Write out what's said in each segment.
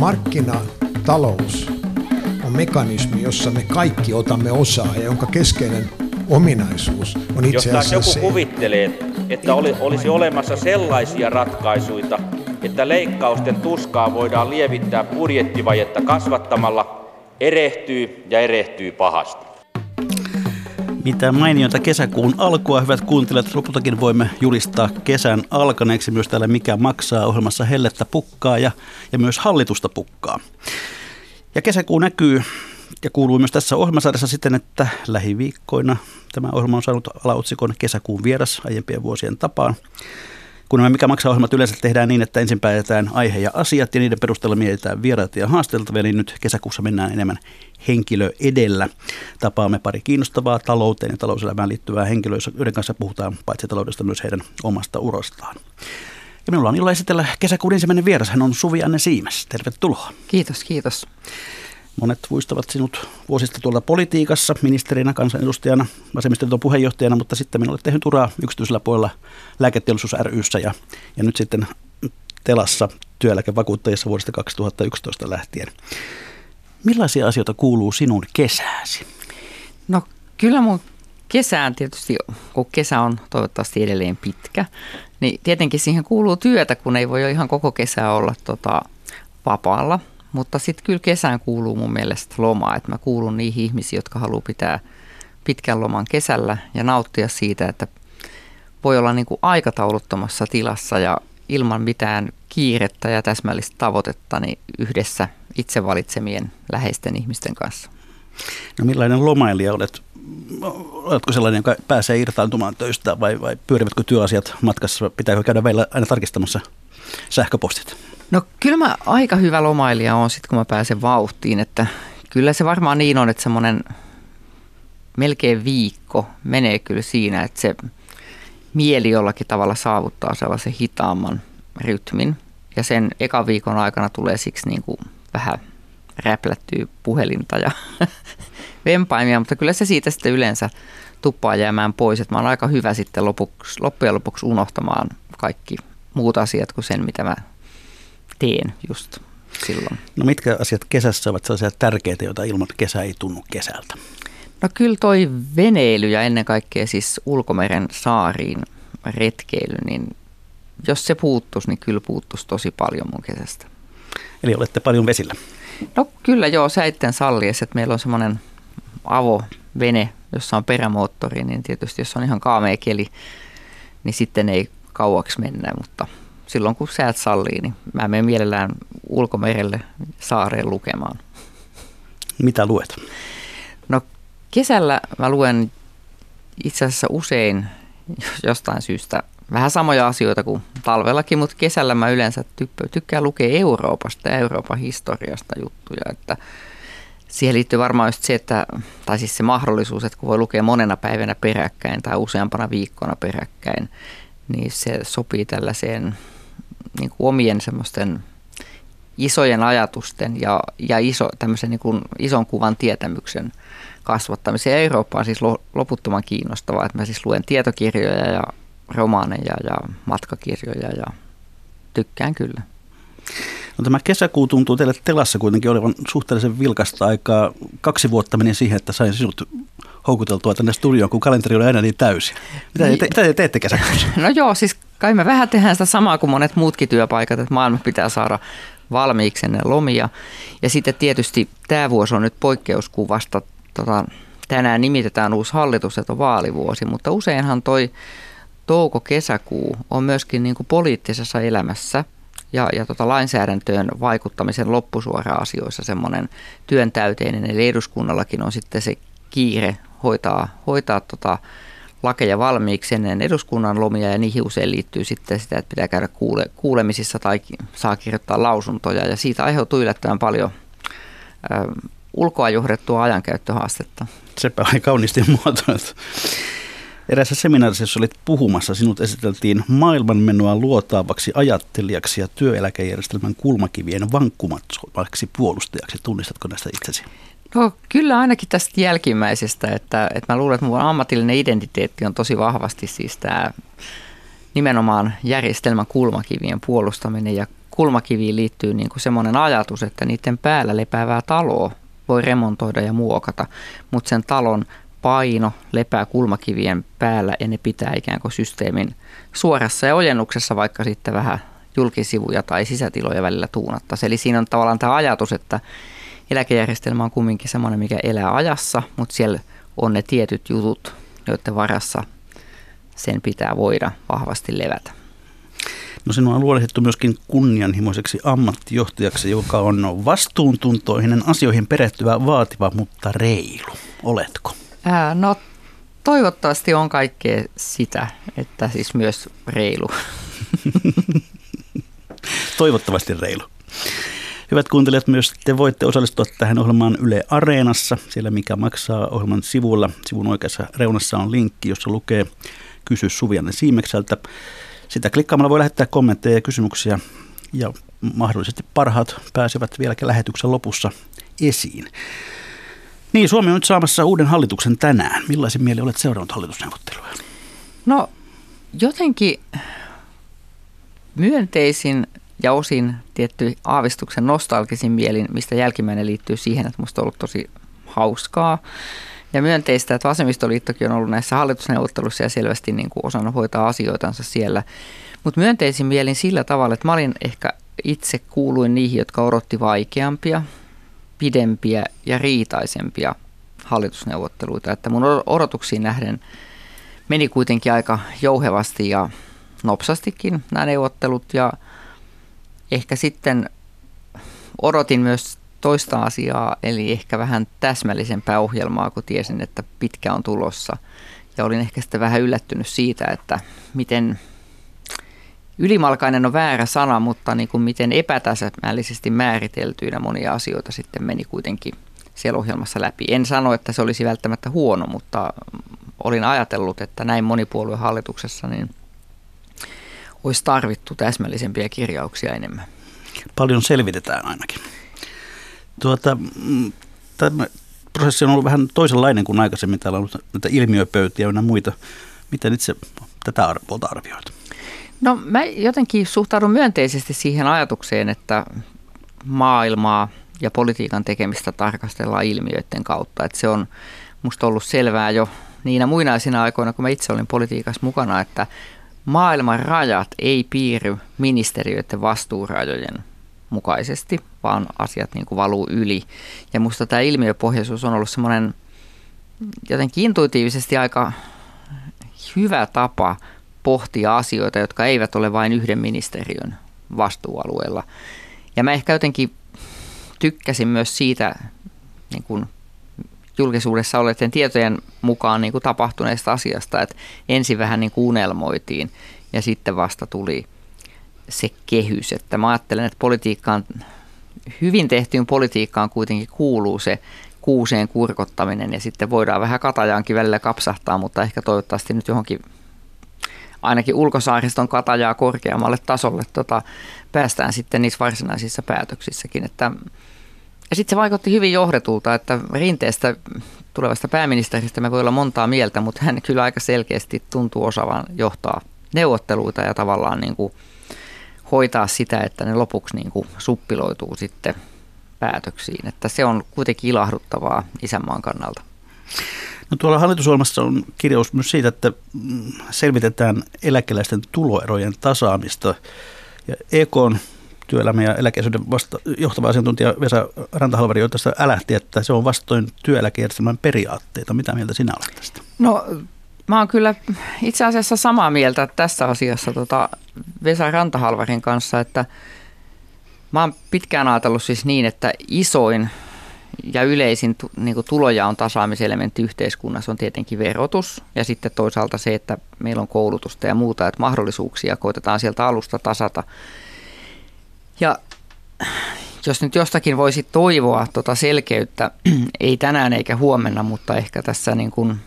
markkinatalous on mekanismi, jossa me kaikki otamme osaa ja jonka keskeinen ominaisuus on itse Jos asiassa joku se, kuvittelee, että oli, olisi olemassa sellaisia ratkaisuja, että leikkausten tuskaa voidaan lievittää budjettivajetta kasvattamalla, erehtyy ja erehtyy pahasti. Mitä mainioita kesäkuun alkua, hyvät kuuntelijat, lopultakin voimme julistaa kesän alkaneeksi myös täällä Mikä maksaa ohjelmassa hellettä pukkaa ja, ja myös hallitusta pukkaa. Ja kesäkuu näkyy ja kuuluu myös tässä ohjelmasarjassa siten, että lähiviikkoina tämä ohjelma on saanut alaotsikon kesäkuun vieras aiempien vuosien tapaan. Kun nämä Mikä maksaa ohjelmat yleensä tehdään niin, että ensin päätetään aihe ja asiat ja niiden perusteella mietitään vieraita ja haasteltavia, niin nyt kesäkuussa mennään enemmän henkilö edellä. Tapaamme pari kiinnostavaa talouteen ja talouselämään liittyvää henkilöä, joiden kanssa puhutaan paitsi taloudesta myös heidän omasta urostaan. Ja minulla on ilo esitellä kesäkuun ensimmäinen vieras. Hän on Suvi Anne Siimes. Tervetuloa. Kiitos, kiitos. Monet muistavat sinut vuosista tuolta politiikassa, ministerinä, kansanedustajana, vasemmistoliiton puheenjohtajana, mutta sitten minulle tehnyt uraa yksityisellä puolella lääketeollisuus ryssä ja, ja nyt sitten Telassa työeläkevakuuttajissa vuodesta 2011 lähtien. Millaisia asioita kuuluu sinun kesääsi? No kyllä mun kesään tietysti, kun kesä on toivottavasti edelleen pitkä, niin tietenkin siihen kuuluu työtä, kun ei voi jo ihan koko kesää olla tota, vapaalla. Mutta sitten kyllä kesään kuuluu mun mielestä lomaa, että mä kuulun niihin ihmisiin, jotka haluaa pitää pitkän loman kesällä ja nauttia siitä, että voi olla niin kuin aikatauluttomassa tilassa ja ilman mitään kiirettä ja täsmällistä tavoitetta niin yhdessä itse valitsemien läheisten ihmisten kanssa. No millainen lomailija olet? Oletko sellainen, joka pääsee irtaantumaan töistä vai, vai pyörivätkö työasiat matkassa? Pitääkö käydä vielä aina tarkistamassa sähköpostit? No kyllä mä aika hyvä lomailija on sitten, kun mä pääsen vauhtiin, että kyllä se varmaan niin on, että semmoinen melkein viikko menee kyllä siinä, että se mieli jollakin tavalla saavuttaa sellaisen hitaamman rytmin. Ja sen ekan viikon aikana tulee siksi niin kuin vähän räplättyy puhelinta ja vempaimia, mutta kyllä se siitä sitten yleensä tuppaa jäämään pois. Että mä oon aika hyvä sitten lopuksi, loppujen lopuksi unohtamaan kaikki muut asiat kuin sen, mitä mä teen just silloin. No mitkä asiat kesässä ovat sellaisia tärkeitä, joita ilman kesä ei tunnu kesältä? No kyllä toi veneily ja ennen kaikkea siis ulkomeren saariin retkeily, niin jos se puuttuisi, niin kyllä puuttuisi tosi paljon mun kesästä. Eli olette paljon vesillä? No kyllä joo, säitten sallies, että meillä on semmoinen avovene, jossa on perämoottori, niin tietysti jos on ihan kaamea keli, niin sitten ei kauaksi mennä, mutta silloin kun säät sallii, niin mä menen mielellään ulkomerelle saareen lukemaan. Mitä luet? No kesällä mä luen itse asiassa usein jostain syystä vähän samoja asioita kuin talvellakin, mutta kesällä mä yleensä tykkään lukea Euroopasta ja Euroopan historiasta juttuja, että siihen liittyy varmaan just se, että, tai siis se mahdollisuus, että kun voi lukea monena päivänä peräkkäin tai useampana viikkona peräkkäin, niin se sopii tällaiseen niin kuin omien semmoisten isojen ajatusten ja, ja iso, tämmöisen niin kuin ison kuvan tietämyksen kasvattamiseen. Eurooppa on siis loputtoman kiinnostavaa, että mä siis luen tietokirjoja ja romaaneja ja matkakirjoja ja tykkään kyllä. No tämä kesäkuu tuntuu teille telassa kuitenkin olevan suhteellisen vilkasta aikaa. Kaksi vuotta meni siihen, että sain sinut houkuteltua tänne studioon, kun kalenteri oli aina niin täysi. Mitä te, mitä te teette kesäkuussa? No joo, siis kai me vähän tehdään sitä samaa kuin monet muutkin työpaikat, että maailma pitää saada valmiiksi ennen lomia. Ja sitten tietysti tämä vuosi on nyt poikkeuskuvasta. Tota, tänään nimitetään uusi hallitus, että on vaalivuosi, mutta useinhan toi touko-kesäkuu on myöskin niin kuin poliittisessa elämässä ja, ja tota lainsäädäntöön vaikuttamisen loppusuora asioissa semmoinen työntäyteinen. Eli eduskunnallakin on sitten se kiire hoitaa, hoitaa tota lakeja valmiiksi ennen eduskunnan lomia ja niihin usein liittyy sitten sitä, että pitää käydä kuule, kuulemisissa tai saa kirjoittaa lausuntoja ja siitä aiheutuu yllättävän paljon ö, ulkoa johdettua ajankäyttöhaastetta. Sepä oli kauniisti muotoiltu. Erässä seminaarissa, jossa olit puhumassa, sinut esiteltiin maailmanmenoa luotaavaksi ajattelijaksi ja työeläkejärjestelmän kulmakivien vankkumattomaksi puolustajaksi. Tunnistatko näistä itsesi? No kyllä ainakin tästä jälkimmäisestä, että, että mä luulen, että mun ammatillinen identiteetti on tosi vahvasti siis tämä nimenomaan järjestelmän kulmakivien puolustaminen ja kulmakiviin liittyy niin kuin semmoinen ajatus, että niiden päällä lepäävää taloa voi remontoida ja muokata, mutta sen talon paino lepää kulmakivien päällä ja ne pitää ikään kuin systeemin suorassa ja ojennuksessa, vaikka sitten vähän julkisivuja tai sisätiloja välillä tuunatta. Eli siinä on tavallaan tämä ajatus, että eläkejärjestelmä on kumminkin semmoinen, mikä elää ajassa, mutta siellä on ne tietyt jutut, joiden varassa sen pitää voida vahvasti levätä. No sinua on luonnehtettu myöskin kunnianhimoiseksi ammattijohtajaksi, joka on vastuuntuntoinen, asioihin perehtyvä, vaativa, mutta reilu. Oletko? Ää, no toivottavasti on kaikkea sitä, että siis myös reilu. toivottavasti reilu. Hyvät kuuntelijat, myös te voitte osallistua tähän ohjelmaan Yle Areenassa, siellä mikä maksaa ohjelman sivulla. Sivun oikeassa reunassa on linkki, jossa lukee Kysy Suvianne Siimekseltä. Sitä klikkaamalla voi lähettää kommentteja ja kysymyksiä ja mahdollisesti parhaat pääsevät vielä lähetyksen lopussa esiin. Niin, Suomi on nyt saamassa uuden hallituksen tänään. Millaisin mieli olet seurannut hallitusneuvotteluja? No jotenkin myönteisin ja osin tietty aavistuksen nostalgisin mielin, mistä jälkimmäinen liittyy siihen, että musta on ollut tosi hauskaa ja myönteistä, että vasemmistoliittokin on ollut näissä hallitusneuvotteluissa ja selvästi niin kuin osannut hoitaa asioitansa siellä. Mutta myönteisin mielin sillä tavalla, että mä olin ehkä itse kuuluin niihin, jotka odotti vaikeampia, pidempiä ja riitaisempia hallitusneuvotteluita. Että mun odotuksiin nähden meni kuitenkin aika jouhevasti ja nopsastikin nämä neuvottelut ja ehkä sitten odotin myös toista asiaa, eli ehkä vähän täsmällisempää ohjelmaa, kun tiesin, että pitkä on tulossa. Ja olin ehkä sitten vähän yllättynyt siitä, että miten ylimalkainen on väärä sana, mutta niin kuin miten epätäsmällisesti määriteltyinä monia asioita sitten meni kuitenkin siellä ohjelmassa läpi. En sano, että se olisi välttämättä huono, mutta olin ajatellut, että näin monipuoluehallituksessa niin olisi tarvittu täsmällisempiä kirjauksia enemmän. Paljon selvitetään ainakin. Tuota, mm, tämä prosessi on ollut vähän toisenlainen kuin aikaisemmin. Täällä on ollut näitä ilmiöpöytiä ja muita. Miten itse tätä puolta arvioit? No mä jotenkin suhtaudun myönteisesti siihen ajatukseen, että maailmaa ja politiikan tekemistä tarkastellaan ilmiöiden kautta. Että se on musta ollut selvää jo niinä muinaisina aikoina, kun mä itse olin politiikassa mukana, että maailman rajat ei piirry ministeriöiden vastuurajojen mukaisesti, vaan asiat niin kuin valuu yli. Ja musta tämä ilmiöpohjaisuus on ollut semmoinen jotenkin intuitiivisesti aika hyvä tapa pohtia asioita, jotka eivät ole vain yhden ministeriön vastuualueella. Ja mä ehkä jotenkin tykkäsin myös siitä niin kuin julkisuudessa olleiden tietojen mukaan niin kuin tapahtuneesta asiasta, että ensin vähän niin kuin unelmoitiin ja sitten vasta tuli se kehys. Että mä ajattelen, että politiikkaan, hyvin tehtyyn politiikkaan kuitenkin kuuluu se kuuseen kurkottaminen ja sitten voidaan vähän katajaankin välillä kapsahtaa, mutta ehkä toivottavasti nyt johonkin ainakin ulkosaariston katajaa korkeammalle tasolle tota, päästään sitten niissä varsinaisissa päätöksissäkin. Että, ja sitten se vaikutti hyvin johdetulta, että rinteestä tulevasta pääministeristä me voi olla montaa mieltä, mutta hän kyllä aika selkeästi tuntuu osaavan johtaa neuvotteluita ja tavallaan niin kuin hoitaa sitä, että ne lopuksi niin kuin suppiloituu sitten päätöksiin. Että se on kuitenkin ilahduttavaa isänmaan kannalta. No tuolla hallitusohjelmassa on kirjaus myös siitä, että selvitetään eläkeläisten tuloerojen tasaamista. Ja EK on työelämä- ja eläkeisyyden vasta, johtava asiantuntija Vesa Rantahalvari tästä älähti, että se on vastoin työeläkejärjestelmän periaatteita. Mitä mieltä sinä olet tästä? No Mä oon kyllä itse asiassa samaa mieltä tässä asiassa tota Vesa Rantahalvarin kanssa, että mä oon pitkään ajatellut siis niin, että isoin ja yleisin niin tulojaon tasaamiselementti yhteiskunnassa on tietenkin verotus ja sitten toisaalta se, että meillä on koulutusta ja muuta, että mahdollisuuksia koitetaan sieltä alusta tasata. Ja jos nyt jostakin voisi toivoa tuota selkeyttä, ei tänään eikä huomenna, mutta ehkä tässä niin kuin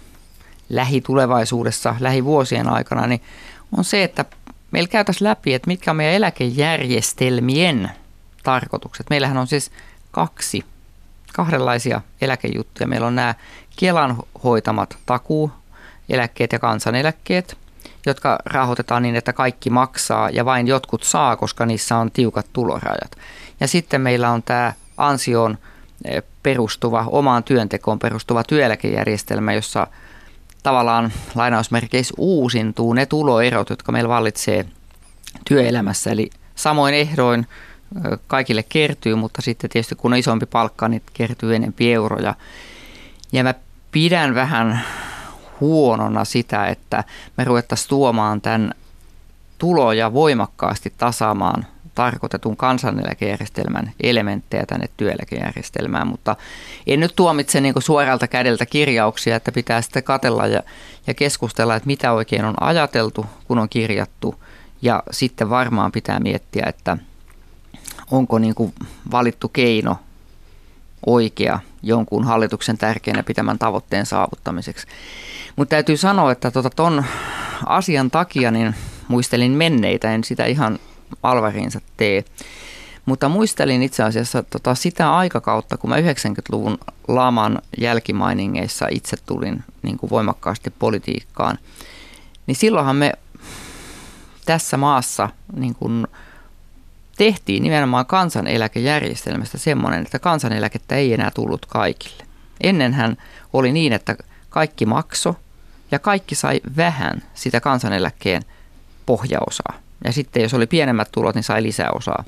lähitulevaisuudessa, lähivuosien aikana, niin on se, että meillä käytäisiin läpi, että mitkä on meidän eläkejärjestelmien tarkoitukset. Meillähän on siis kaksi, kahdenlaisia eläkejuttuja. Meillä on nämä Kelan hoitamat takuu, eläkkeet ja kansaneläkkeet, jotka rahoitetaan niin, että kaikki maksaa ja vain jotkut saa, koska niissä on tiukat tulorajat. Ja sitten meillä on tämä ansioon eh, perustuva, omaan työntekoon perustuva työeläkejärjestelmä, jossa tavallaan lainausmerkeissä uusintuu ne tuloerot, jotka meillä vallitsee työelämässä. Eli samoin ehdoin eh, kaikille kertyy, mutta sitten tietysti kun on isompi palkka, niin kertyy enempi euroja. Ja mä pidän vähän huonona sitä, että me ruvettaisiin tuomaan tämän tuloja voimakkaasti tasaamaan tarkoitetun kansaneläkejärjestelmän elementtejä tänne työeläkejärjestelmään, mutta en nyt tuomitse niin suoralta kädeltä kirjauksia, että pitää sitten katella ja, ja keskustella, että mitä oikein on ajateltu, kun on kirjattu, ja sitten varmaan pitää miettiä, että onko niin valittu keino oikea jonkun hallituksen tärkeänä pitämän tavoitteen saavuttamiseksi. Mutta täytyy sanoa, että tuota, ton asian takia niin muistelin menneitä, en sitä ihan alvariinsa tee. Mutta muistelin itse asiassa tota sitä aikakautta, kun mä 90-luvun laman jälkimainingeissa itse tulin niin kuin voimakkaasti politiikkaan. Niin silloinhan me tässä maassa niin kuin tehtiin nimenomaan kansaneläkejärjestelmästä semmoinen, että kansaneläkettä ei enää tullut kaikille. Ennenhän oli niin, että kaikki makso ja kaikki sai vähän sitä kansaneläkkeen pohjaosaa. Ja sitten jos oli pienemmät tulot, niin sai lisäosaa.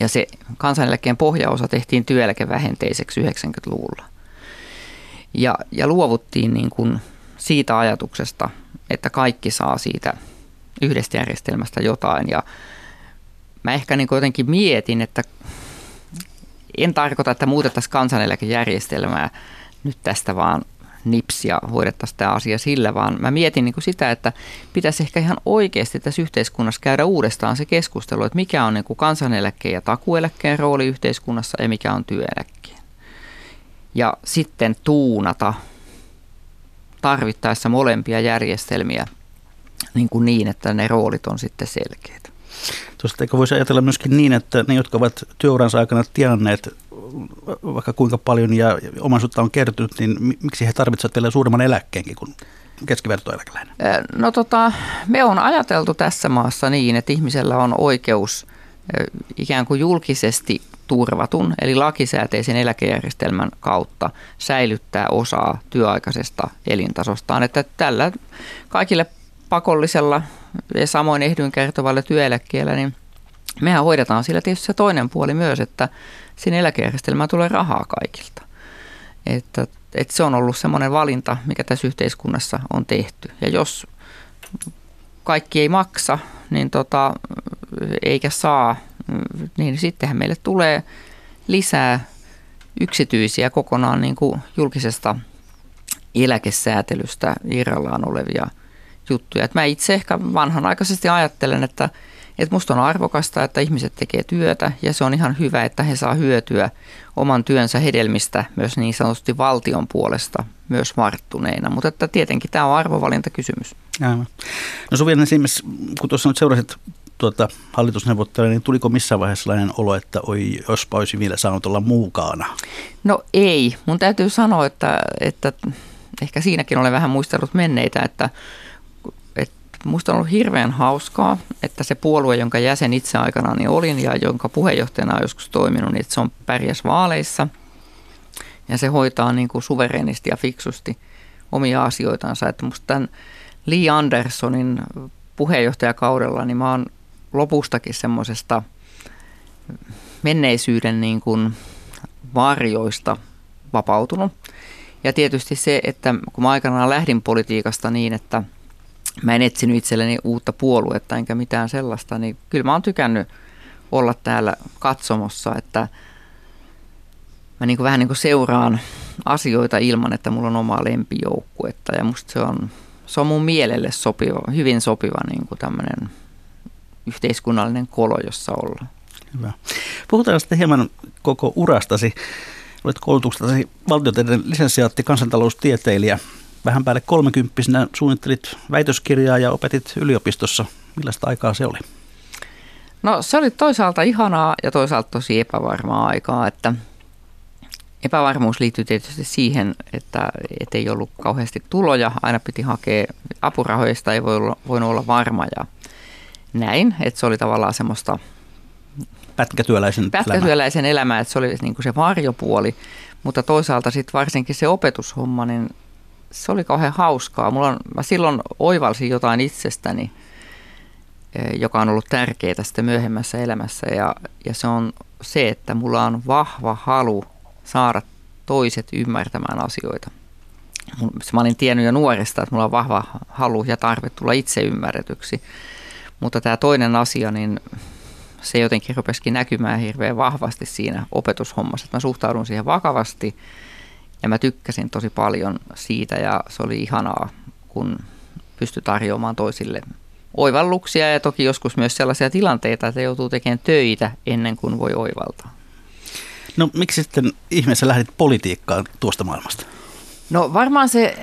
Ja se kansaneläkkeen pohjaosa tehtiin työeläkevähenteiseksi 90-luvulla. Ja, ja luovuttiin niin kuin siitä ajatuksesta, että kaikki saa siitä yhdestä järjestelmästä jotain. Ja mä ehkä niin jotenkin mietin, että en tarkoita, että muutettaisiin kansaneläkejärjestelmää nyt tästä vaan nips ja hoidettaisiin tämä asia sillä, vaan mä mietin niin kuin sitä, että pitäisi ehkä ihan oikeasti tässä yhteiskunnassa käydä uudestaan se keskustelu, että mikä on niin kuin kansaneläkkeen ja takueläkkeen rooli yhteiskunnassa ja mikä on työeläkkeen. Ja sitten tuunata tarvittaessa molempia järjestelmiä niin, kuin niin että ne roolit on sitten selkeät. Tuosta eikö voisi ajatella myöskin niin, että ne, jotka ovat työuransa aikana tienanneet vaikka kuinka paljon ja omaisuutta on kertynyt, niin miksi he tarvitsevat vielä suuremman eläkkeenkin kuin keskivertoeläkeläinen? No tota, me on ajateltu tässä maassa niin, että ihmisellä on oikeus ikään kuin julkisesti turvatun, eli lakisääteisen eläkejärjestelmän kautta säilyttää osaa työaikaisesta elintasostaan. Että tällä kaikille pakollisella ja samoin ehdyin kertovalla työeläkkeellä, niin mehän hoidetaan sillä tietysti se toinen puoli myös, että sinne eläkejärjestelmään tulee rahaa kaikilta. Että, että se on ollut semmoinen valinta, mikä tässä yhteiskunnassa on tehty. Ja jos kaikki ei maksa, niin tota, eikä saa, niin sittenhän meille tulee lisää yksityisiä kokonaan niin kuin julkisesta eläkesäätelystä irrallaan olevia juttuja. Et mä itse ehkä vanhanaikaisesti ajattelen, että – että musta on arvokasta, että ihmiset tekee työtä ja se on ihan hyvä, että he saa hyötyä oman työnsä hedelmistä myös niin sanotusti valtion puolesta myös varttuneina. Mutta että tietenkin tämä on arvovalintakysymys. Aivan. No Suvien esimerkiksi, kun tuossa nyt seurasit tuota hallitusneuvottelua, niin tuliko missään vaiheessa sellainen olo, että oi, jospa olisi vielä saanut olla muukaana? No ei. Mun täytyy sanoa, että, että ehkä siinäkin olen vähän muistellut menneitä, että Minusta on ollut hirveän hauskaa, että se puolue, jonka jäsen itse aikanaan olin ja jonka puheenjohtajana on joskus toiminut, niin että se on pärjäs vaaleissa ja se hoitaa niin kuin suverenisti ja fiksusti omia asioitansa. Että musta tämän Lee Andersonin puheenjohtajakaudella, niin mä oon lopustakin semmoisesta menneisyyden niin kuin varjoista vapautunut. Ja tietysti se, että kun mä aikanaan lähdin politiikasta niin, että – mä en etsinyt itselleni uutta puoluetta enkä mitään sellaista, niin kyllä mä oon tykännyt olla täällä katsomossa, että mä niin kuin vähän niin kuin seuraan asioita ilman, että mulla on omaa lempijoukkuetta ja musta se on, se on mun mielelle sopiva, hyvin sopiva niin kuin tämmöinen yhteiskunnallinen kolo, jossa olla. Hyvä. Puhutaan sitten hieman koko urastasi. Olet koulutuksestasi valtioteiden lisensiaatti, kansantaloustieteilijä vähän päälle kolmekymppisenä suunnittelit väitöskirjaa ja opetit yliopistossa. Millaista aikaa se oli? No se oli toisaalta ihanaa ja toisaalta tosi epävarmaa aikaa, että, epävarmuus liittyy tietysti siihen, että, että ei ollut kauheasti tuloja, aina piti hakea apurahoista, ei voi olla, voinut olla varma ja näin, että se oli tavallaan semmoista pätkätyöläisen, pätkätyöläisen elämä. elämä, että se oli niin kuin se varjopuoli, mutta toisaalta sitten varsinkin se opetushomma, niin se oli kauhean hauskaa. Mulla on, mä silloin oivalsin jotain itsestäni, eh, joka on ollut tärkeää sitten myöhemmässä elämässä ja, ja se on se, että mulla on vahva halu saada toiset ymmärtämään asioita. Mä olin tiennyt jo nuoresta, että mulla on vahva halu ja tarve tulla itse ymmärretyksi. Mutta tämä toinen asia, niin se jotenkin rupesikin näkymään hirveän vahvasti siinä opetushommassa. Että mä suhtaudun siihen vakavasti ja mä tykkäsin tosi paljon siitä ja se oli ihanaa, kun pystyi tarjoamaan toisille oivalluksia ja toki joskus myös sellaisia tilanteita, että joutuu tekemään töitä ennen kuin voi oivaltaa. No miksi sitten ihmeessä lähdit politiikkaan tuosta maailmasta? No varmaan se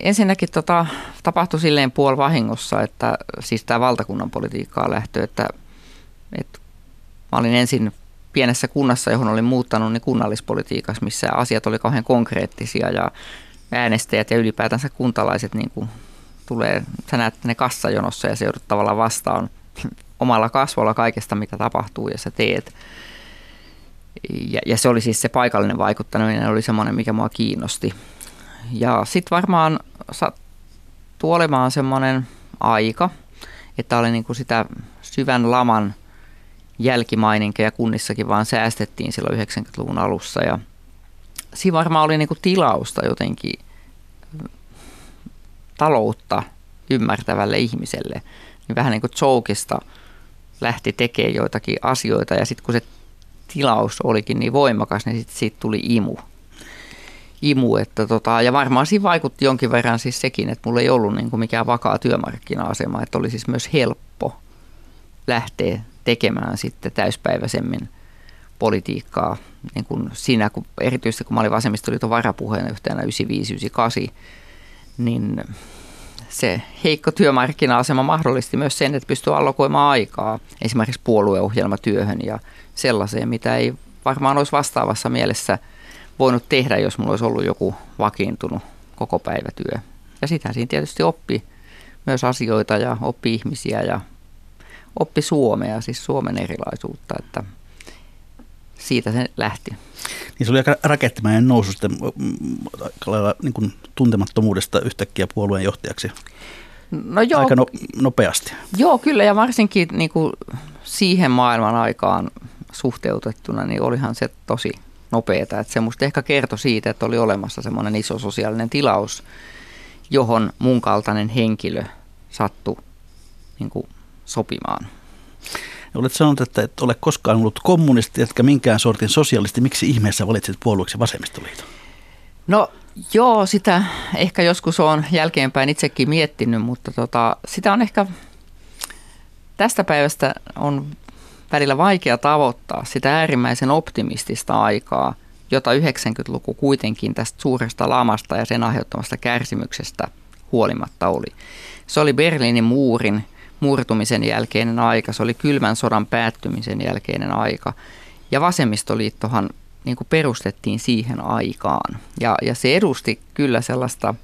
ensinnäkin tota, tapahtui silleen puolivahingossa, että siis tämä valtakunnan politiikkaa lähtö, että, että mä olin ensin pienessä kunnassa, johon olin muuttanut, niin kunnallispolitiikassa, missä asiat oli kauhean konkreettisia ja äänestäjät ja ylipäätänsä kuntalaiset niin kuin tulee, sä näet ne kassajonossa ja se joudut tavallaan vastaan omalla kasvolla kaikesta, mitä tapahtuu ja sä teet. Ja, ja se oli siis se paikallinen vaikuttaminen, oli semmoinen, mikä mua kiinnosti. Ja sitten varmaan sattuu olemaan semmoinen aika, että oli niin kuin sitä syvän laman jälkimaininkeja kunnissakin vaan säästettiin silloin 90-luvun alussa. Ja siinä varmaan oli niin kuin tilausta jotenkin taloutta ymmärtävälle ihmiselle. Niin vähän niin kuin Joukista lähti tekemään joitakin asioita ja sitten kun se tilaus olikin niin voimakas, niin sitten siitä tuli imu. Imu, että tota, ja varmaan siinä vaikutti jonkin verran siis sekin, että mulla ei ollut niin kuin mikään vakaa työmarkkina-asema, että oli siis myös helppo lähteä tekemään sitten täyspäiväisemmin politiikkaa niin kuin siinä, kun, erityisesti kun mä olin vasemmistoliiton varapuheenjohtajana 95-98, niin se heikko työmarkkina-asema mahdollisti myös sen, että pystyy allokoimaan aikaa esimerkiksi puolueohjelmatyöhön ja sellaiseen, mitä ei varmaan olisi vastaavassa mielessä voinut tehdä, jos mulla olisi ollut joku vakiintunut koko päivätyö. Ja sitä siinä tietysti oppi myös asioita ja oppi ihmisiä ja oppi Suomea, siis Suomen erilaisuutta, että siitä se lähti. Niin se oli aika rakettimainen nousu sitten niin kuin tuntemattomuudesta yhtäkkiä puolueen johtajaksi. No joo, aika no, nopeasti. Joo, kyllä ja varsinkin niin kuin siihen maailman aikaan suhteutettuna, niin olihan se tosi nopeeta. Että se musta ehkä kertoi siitä, että oli olemassa semmoinen iso sosiaalinen tilaus, johon mun kaltainen henkilö sattui niin kuin sopimaan. Olet sanonut, että et ole koskaan ollut kommunisti, etkä minkään sortin sosialisti. Miksi ihmeessä valitsit puolueeksi vasemmistoliiton? No joo, sitä ehkä joskus on jälkeenpäin itsekin miettinyt, mutta tota, sitä on ehkä tästä päivästä on välillä vaikea tavoittaa sitä äärimmäisen optimistista aikaa, jota 90-luku kuitenkin tästä suuresta lamasta ja sen aiheuttamasta kärsimyksestä huolimatta oli. Se oli Berliinin muurin murtumisen jälkeinen aika, se oli kylmän sodan päättymisen jälkeinen aika. Ja vasemmistoliittohan niin kuin perustettiin siihen aikaan. Ja, ja se edusti kyllä sellaista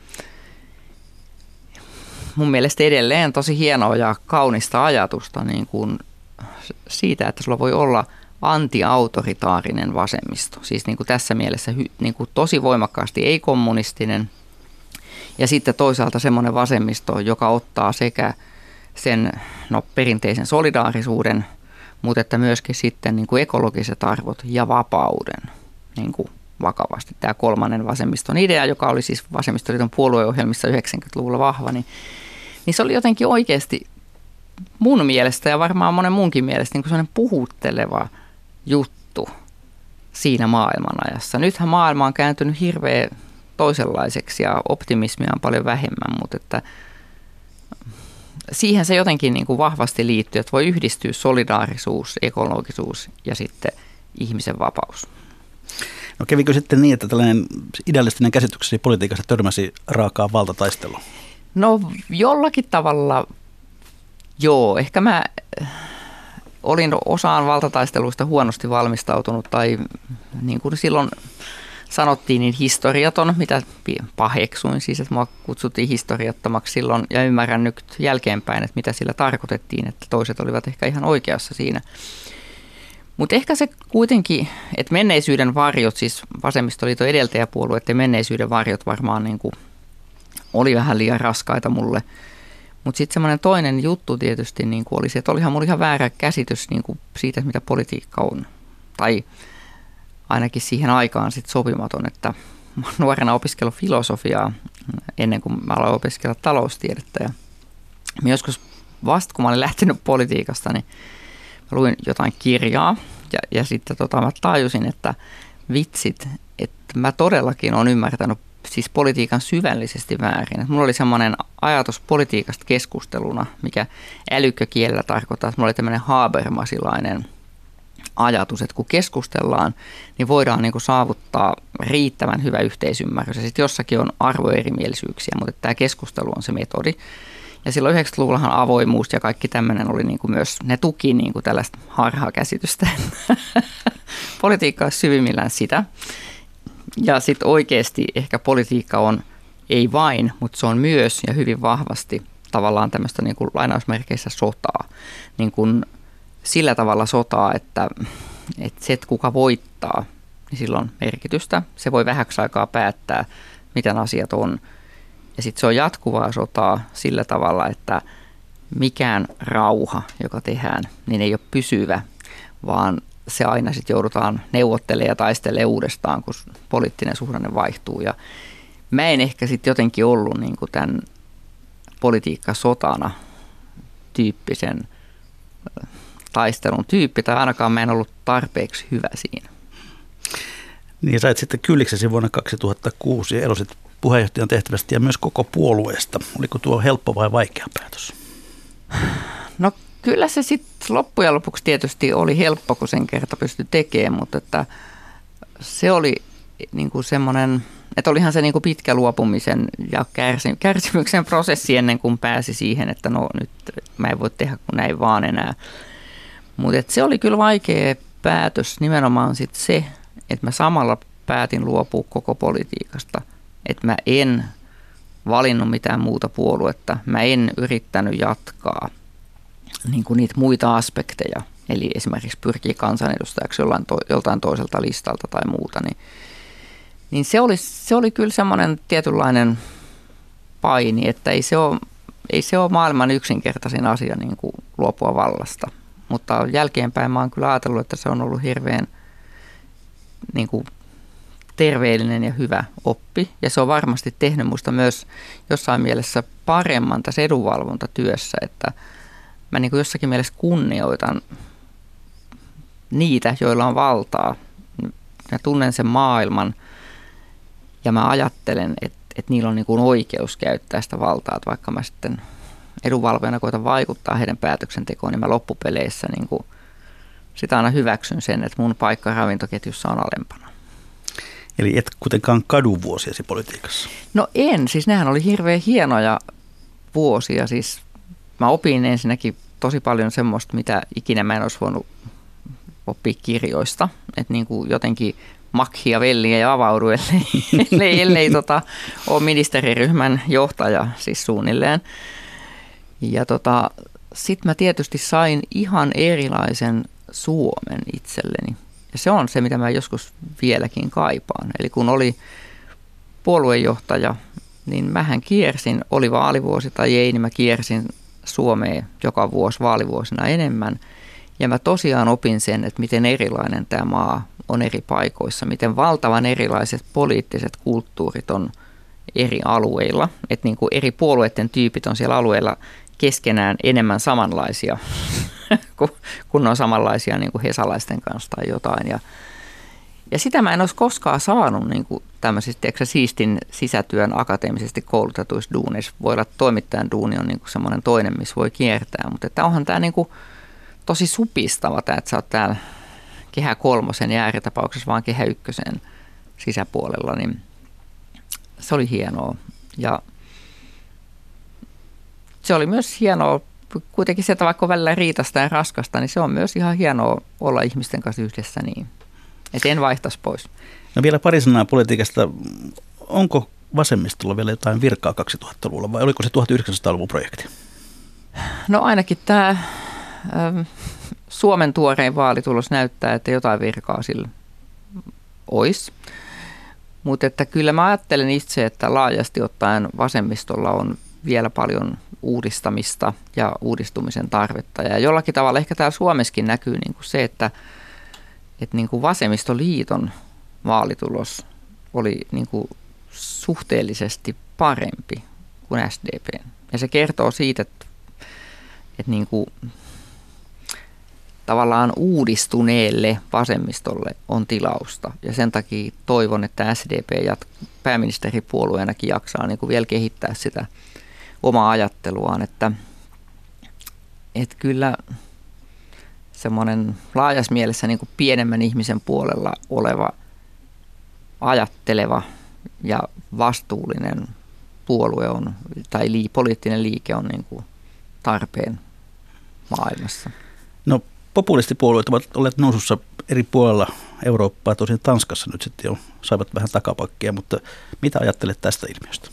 mun mielestä edelleen tosi hienoa ja kaunista ajatusta niin kuin siitä, että sulla voi olla antiautoritaarinen vasemmisto. Siis niin kuin tässä mielessä niin kuin tosi voimakkaasti ei-kommunistinen ja sitten toisaalta semmoinen vasemmisto, joka ottaa sekä sen no, perinteisen solidaarisuuden, mutta että myöskin sitten niin kuin ekologiset arvot ja vapauden niin kuin vakavasti. Tämä kolmannen vasemmiston idea, joka oli siis vasemmistoliiton puolueohjelmissa 90-luvulla vahva, niin, niin se oli jotenkin oikeasti mun mielestä ja varmaan monen munkin mielestä niin sellainen puhutteleva juttu siinä maailmanajassa. Nythän maailma on kääntynyt hirveän toisenlaiseksi ja optimismia on paljon vähemmän, mutta että siihen se jotenkin niin kuin vahvasti liittyy, että voi yhdistyä solidaarisuus, ekologisuus ja sitten ihmisen vapaus. No kävikö sitten niin, että tällainen idealistinen käsityksesi politiikasta törmäsi raakaa valtataistelua? No jollakin tavalla joo. Ehkä mä äh, olin osaan valtataisteluista huonosti valmistautunut tai niin kuin silloin sanottiin niin historiaton, mitä paheksuin siis, että mua kutsuttiin historiattomaksi silloin ja ymmärrän nyt jälkeenpäin, että mitä sillä tarkoitettiin, että toiset olivat ehkä ihan oikeassa siinä. Mutta ehkä se kuitenkin, että menneisyyden varjot, siis vasemmistoliiton edeltäjäpuolueiden menneisyyden varjot varmaan niin kuin oli vähän liian raskaita mulle. Mutta sitten semmoinen toinen juttu tietysti niin kuin oli se, että olihan mulla ihan väärä käsitys niin kuin siitä, mitä politiikka on. Tai ainakin siihen aikaan sit sopimaton, että nuorena opiskellut filosofiaa ennen kuin mä aloin opiskella taloustiedettä. Ja joskus vasta kun mä olin lähtenyt politiikasta, niin mä luin jotain kirjaa ja, ja sitten tota, mä tajusin, että vitsit, että mä todellakin olen ymmärtänyt siis politiikan syvällisesti väärin. Mulla oli semmoinen ajatus politiikasta keskusteluna, mikä älykkökielellä tarkoittaa, että mulla oli tämmöinen Habermasilainen ajatus, että kun keskustellaan, niin voidaan niin kuin saavuttaa riittävän hyvä yhteisymmärrys. Ja sitten jossakin on arvoerimielisyyksiä, mutta tämä keskustelu on se metodi. Ja silloin 90-luvullahan avoimuus ja kaikki tämmöinen oli niin kuin myös, ne tuki niin kuin tällaista harhakäsitystä. Politiikka on syvimmillään sitä. Ja sitten oikeasti ehkä politiikka on ei vain, mutta se on myös ja hyvin vahvasti tavallaan tämmöistä niin kuin lainausmerkeissä sotaa. Niin kuin sillä tavalla sotaa, että, että se, että kuka voittaa, niin sillä on merkitystä. Se voi vähäksi aikaa päättää, miten asiat on. Ja sitten se on jatkuvaa sotaa sillä tavalla, että mikään rauha, joka tehdään, niin ei ole pysyvä, vaan se aina sitten joudutaan neuvottelemaan ja taistelemaan uudestaan, kun poliittinen suhdanne vaihtuu. Ja mä en ehkä sitten jotenkin ollut niin tämän politiikka sotana tyyppisen taistelun tyyppi, tai ainakaan mä en ollut tarpeeksi hyvä siinä. Niin sait sitten kylliksesi vuonna 2006 ja erosit puheenjohtajan tehtävästä ja myös koko puolueesta. Oliko tuo helppo vai vaikea päätös? No kyllä se sitten loppujen lopuksi tietysti oli helppo, kun sen kerta pystyi tekemään, mutta että se oli niin kuin semmoinen, että olihan se niin kuin pitkä luopumisen ja kärsimyksen prosessi ennen kuin pääsi siihen, että no nyt mä en voi tehdä kuin näin vaan enää. Mutta se oli kyllä vaikea päätös nimenomaan sit se, että mä samalla päätin luopua koko politiikasta. Että mä en valinnut mitään muuta puoluetta. Mä en yrittänyt jatkaa niin kuin niitä muita aspekteja. Eli esimerkiksi pyrkii kansanedustajaksi jollain to, joltain toiselta listalta tai muuta. Niin, niin se, oli, se oli kyllä semmoinen tietynlainen paini, että ei se ole, ei se ole maailman yksinkertaisin asia niin kuin luopua vallasta. Mutta jälkeenpäin mä oon kyllä ajatellut, että se on ollut hirveän niin kuin, terveellinen ja hyvä oppi. Ja se on varmasti tehnyt musta myös jossain mielessä paremman tässä edunvalvontatyössä, että mä niin kuin jossakin mielessä kunnioitan niitä, joilla on valtaa. Mä tunnen sen maailman ja mä ajattelen, että, että niillä on niin kuin oikeus käyttää sitä valtaa, että vaikka mä sitten edunvalvojana koitan vaikuttaa heidän päätöksentekoon, niin mä loppupeleissä niin kuin sitä aina hyväksyn sen, että mun paikka ravintoketjussa on alempana. Eli et kuitenkaan kadu vuosiasi politiikassa? No en, siis nehän oli hirveän hienoja vuosia. Siis mä opin ensinnäkin tosi paljon semmoista, mitä ikinä mä en olisi voinut oppia kirjoista. Että niin kuin jotenkin makhia, velliä ja avaudu, ellei, ellei, ellei tota, ole ministeriryhmän johtaja siis suunnilleen. Ja tota, sitten mä tietysti sain ihan erilaisen Suomen itselleni. Ja se on se, mitä mä joskus vieläkin kaipaan. Eli kun oli puoluejohtaja, niin mähän kiersin, oli vaalivuosi tai ei, niin mä kiersin Suomeen joka vuosi vaalivuosina enemmän. Ja mä tosiaan opin sen, että miten erilainen tämä maa on eri paikoissa, miten valtavan erilaiset poliittiset kulttuurit on eri alueilla. Että niin kuin eri puolueiden tyypit on siellä alueella keskenään enemmän samanlaisia, kun on samanlaisia niin kuin hesalaisten kanssa tai jotain. Ja, ja sitä mä en olisi koskaan saanut niin kuin tämmöisistä, tiedätkö, siistin sisätyön akateemisesti koulutetuissa duuneissa. Voi olla, että toimittajan duuni on niin kuin semmoinen toinen, missä voi kiertää, mutta että onhan tämä niin kuin tosi supistava, tämä, että sä oot täällä kehä kolmosen ja ääritapauksessa vaan kehä ykkösen sisäpuolella, niin se oli hienoa. Ja se oli myös hienoa, kuitenkin se, että vaikka on välillä riitasta ja raskasta, niin se on myös ihan hienoa olla ihmisten kanssa yhdessä niin. Et en vaihtaisi pois. No vielä pari sanaa politiikasta. Onko vasemmistolla vielä jotain virkaa 2000-luvulla vai oliko se 1900-luvun projekti? No ainakin tämä ähm, Suomen tuorein vaalitulos näyttää, että jotain virkaa sillä olisi. Mutta että kyllä mä ajattelen itse, että laajasti ottaen vasemmistolla on vielä paljon uudistamista ja uudistumisen tarvetta. Ja jollakin tavalla ehkä täällä Suomessakin näkyy niin kuin se, että, että niin kuin vasemmistoliiton vaalitulos oli niin kuin suhteellisesti parempi kuin SDP. Ja se kertoo siitä, että, että niin kuin tavallaan uudistuneelle vasemmistolle on tilausta. Ja sen takia toivon, että SDP ja pääministeripuolueenakin jaksaa niin kuin vielä kehittää sitä omaa ajatteluaan, että, että kyllä semmoinen laajas mielessä niin kuin pienemmän ihmisen puolella oleva ajatteleva ja vastuullinen puolue on, tai lii, poliittinen liike on niin kuin tarpeen maailmassa. No populistipuolueet ovat olleet nousussa eri puolella Eurooppaa, tosin Tanskassa nyt sitten jo saivat vähän takapakkia, mutta mitä ajattelet tästä ilmiöstä?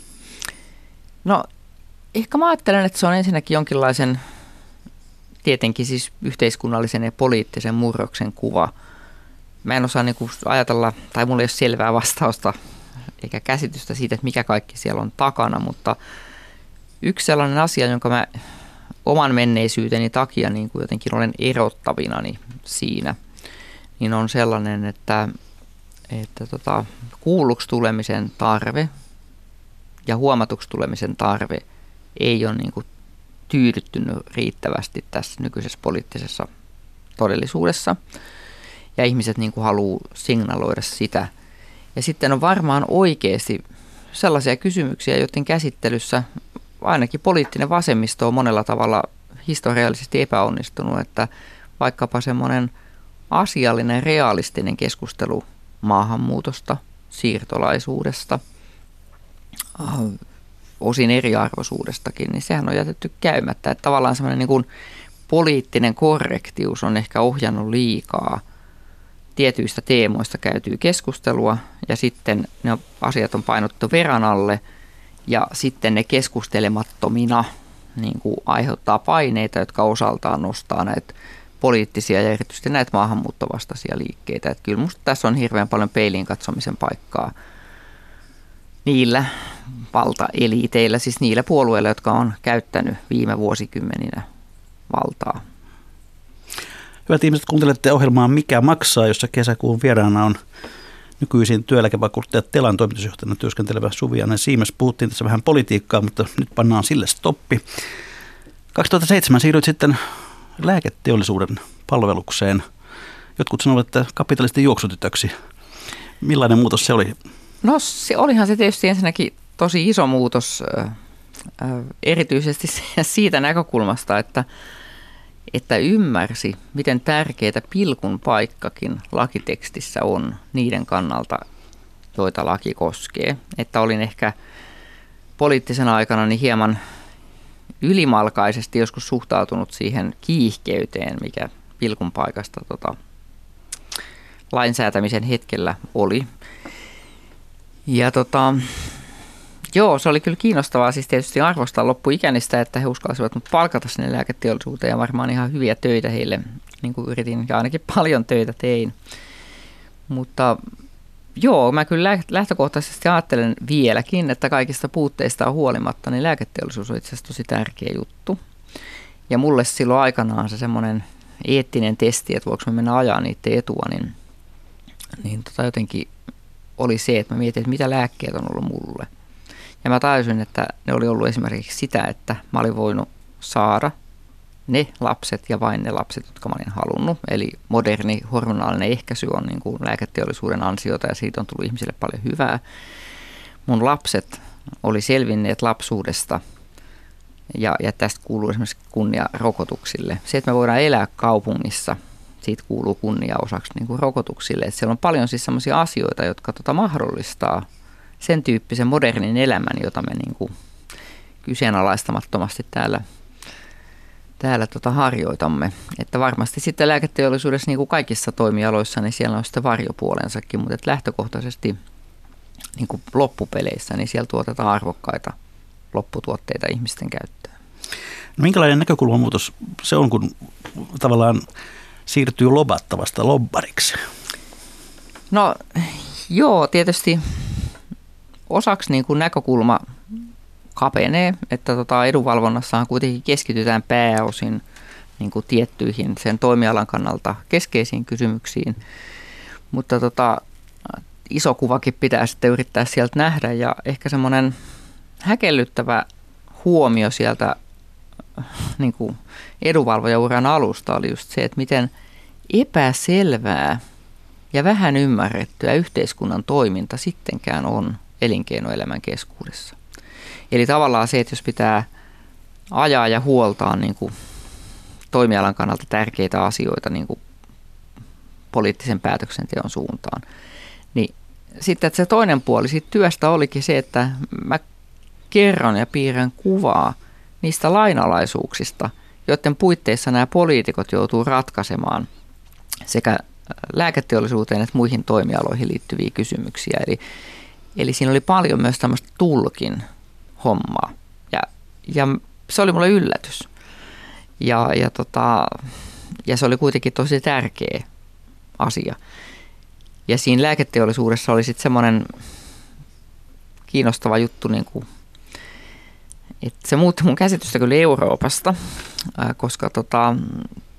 No ehkä mä ajattelen, että se on ensinnäkin jonkinlaisen tietenkin siis yhteiskunnallisen ja poliittisen murroksen kuva. Mä en osaa niin ajatella, tai mulla ei ole selvää vastausta eikä käsitystä siitä, että mikä kaikki siellä on takana, mutta yksi sellainen asia, jonka mä oman menneisyyteni takia niin kuin jotenkin olen erottavinani siinä, niin on sellainen, että, että tota, kuulluksi tulemisen tarve ja huomatuksi tulemisen tarve ei ole niin kuin tyydyttynyt riittävästi tässä nykyisessä poliittisessa todellisuudessa. Ja ihmiset niin kuin haluaa signaloida sitä. Ja sitten on varmaan oikeasti sellaisia kysymyksiä, joiden käsittelyssä ainakin poliittinen vasemmisto on monella tavalla historiallisesti epäonnistunut, että vaikkapa semmoinen asiallinen, realistinen keskustelu maahanmuutosta, siirtolaisuudesta, osin eriarvoisuudestakin, niin sehän on jätetty käymättä. Että tavallaan semmoinen niin kuin poliittinen korrektius on ehkä ohjannut liikaa tietyistä teemoista käytyy keskustelua ja sitten ne asiat on painottu veran alle – ja sitten ne keskustelemattomina niin kuin aiheuttaa paineita, jotka osaltaan nostaa näitä poliittisia ja erityisesti näitä maahanmuuttovastaisia liikkeitä. Että kyllä minusta tässä on hirveän paljon peiliin katsomisen paikkaa niillä valtaeliiteillä, siis niillä puolueilla, jotka on käyttänyt viime vuosikymmeninä valtaa. Hyvät ihmiset, kuuntelette ohjelmaa Mikä maksaa, jossa kesäkuun vieraana on nykyisin työeläkevakuuttaja Telan toimitusjohtajana työskentelevä Suvianen Siimes. Puhuttiin tässä vähän politiikkaa, mutta nyt pannaan sille stoppi. 2007 siirryit sitten lääketeollisuuden palvelukseen. Jotkut sanovat, että kapitalistin juoksutytöksi. Millainen muutos se oli? No se, olihan se tietysti ensinnäkin tosi iso muutos, erityisesti siitä näkökulmasta, että että ymmärsi, miten tärkeää pilkun paikkakin lakitekstissä on niiden kannalta, joita laki koskee. Että olin ehkä poliittisena aikana niin hieman ylimalkaisesti joskus suhtautunut siihen kiihkeyteen, mikä pilkun paikasta tota, lainsäätämisen hetkellä oli. Ja tota, Joo, se oli kyllä kiinnostavaa siis tietysti arvostaa loppuikänistä, että he uskalsivat palkata sinne lääketeollisuuteen ja varmaan ihan hyviä töitä heille, niin kuin yritin ja ainakin paljon töitä tein. Mutta joo, mä kyllä lähtökohtaisesti ajattelen vieläkin, että kaikista puutteista huolimatta, niin lääketeollisuus on itse asiassa tosi tärkeä juttu. Ja mulle silloin aikanaan se semmoinen eettinen testi, että voiko me mennä ajaa niiden etua, niin, niin tota jotenkin oli se, että mä mietin, että mitä lääkkeet on ollut mulle – ja mä tajusin, että ne oli ollut esimerkiksi sitä, että mä olin voinut saada ne lapset ja vain ne lapset, jotka mä olin halunnut. Eli moderni hormonaalinen ehkäisy on niin kuin lääketeollisuuden ansiota ja siitä on tullut ihmisille paljon hyvää. Mun lapset oli selvinneet lapsuudesta ja, ja tästä kuuluu esimerkiksi kunnia rokotuksille. Se, että me voidaan elää kaupungissa, siitä kuuluu kunnia osaksi niin kuin rokotuksille. Että siellä on paljon siis sellaisia asioita, jotka tota mahdollistaa sen tyyppisen modernin elämän, jota me niin kuin kyseenalaistamattomasti täällä täällä tota harjoitamme. Että varmasti sitten lääketeollisuudessa niin kuin kaikissa toimialoissa, niin siellä on sitten varjopuolensakin, mutta lähtökohtaisesti niin kuin loppupeleissä, niin siellä tuotetaan arvokkaita lopputuotteita ihmisten käyttöön. No minkälainen näkökulmamuutos se on, kun tavallaan siirtyy lobattavasta lobbariksi? No joo, tietysti osaksi niin kuin näkökulma kapenee, että tota edunvalvonnassahan kuitenkin keskitytään pääosin niin kuin tiettyihin sen toimialan kannalta keskeisiin kysymyksiin, mutta tota, iso kuvakin pitää sitten yrittää sieltä nähdä ja ehkä semmoinen häkellyttävä huomio sieltä niin kuin edunvalvojauran alusta oli just se, että miten epäselvää ja vähän ymmärrettyä yhteiskunnan toiminta sittenkään on elinkeinoelämän keskuudessa. Eli tavallaan se, että jos pitää ajaa ja huoltaa niin kuin toimialan kannalta tärkeitä asioita niin kuin poliittisen päätöksenteon suuntaan, niin sitten että se toinen puoli siitä työstä olikin se, että mä kerron ja piirrän kuvaa niistä lainalaisuuksista, joiden puitteissa nämä poliitikot joutuu ratkaisemaan sekä lääketeollisuuteen että muihin toimialoihin liittyviä kysymyksiä. Eli, eli siinä oli paljon myös tämmöistä tulkin hommaa. Ja, ja se oli mulle yllätys. Ja, ja, tota, ja se oli kuitenkin tosi tärkeä asia. Ja siinä lääketeollisuudessa oli sitten semmoinen kiinnostava juttu, niin kuin, että se muutti mun käsitystä kyllä Euroopasta, koska tota,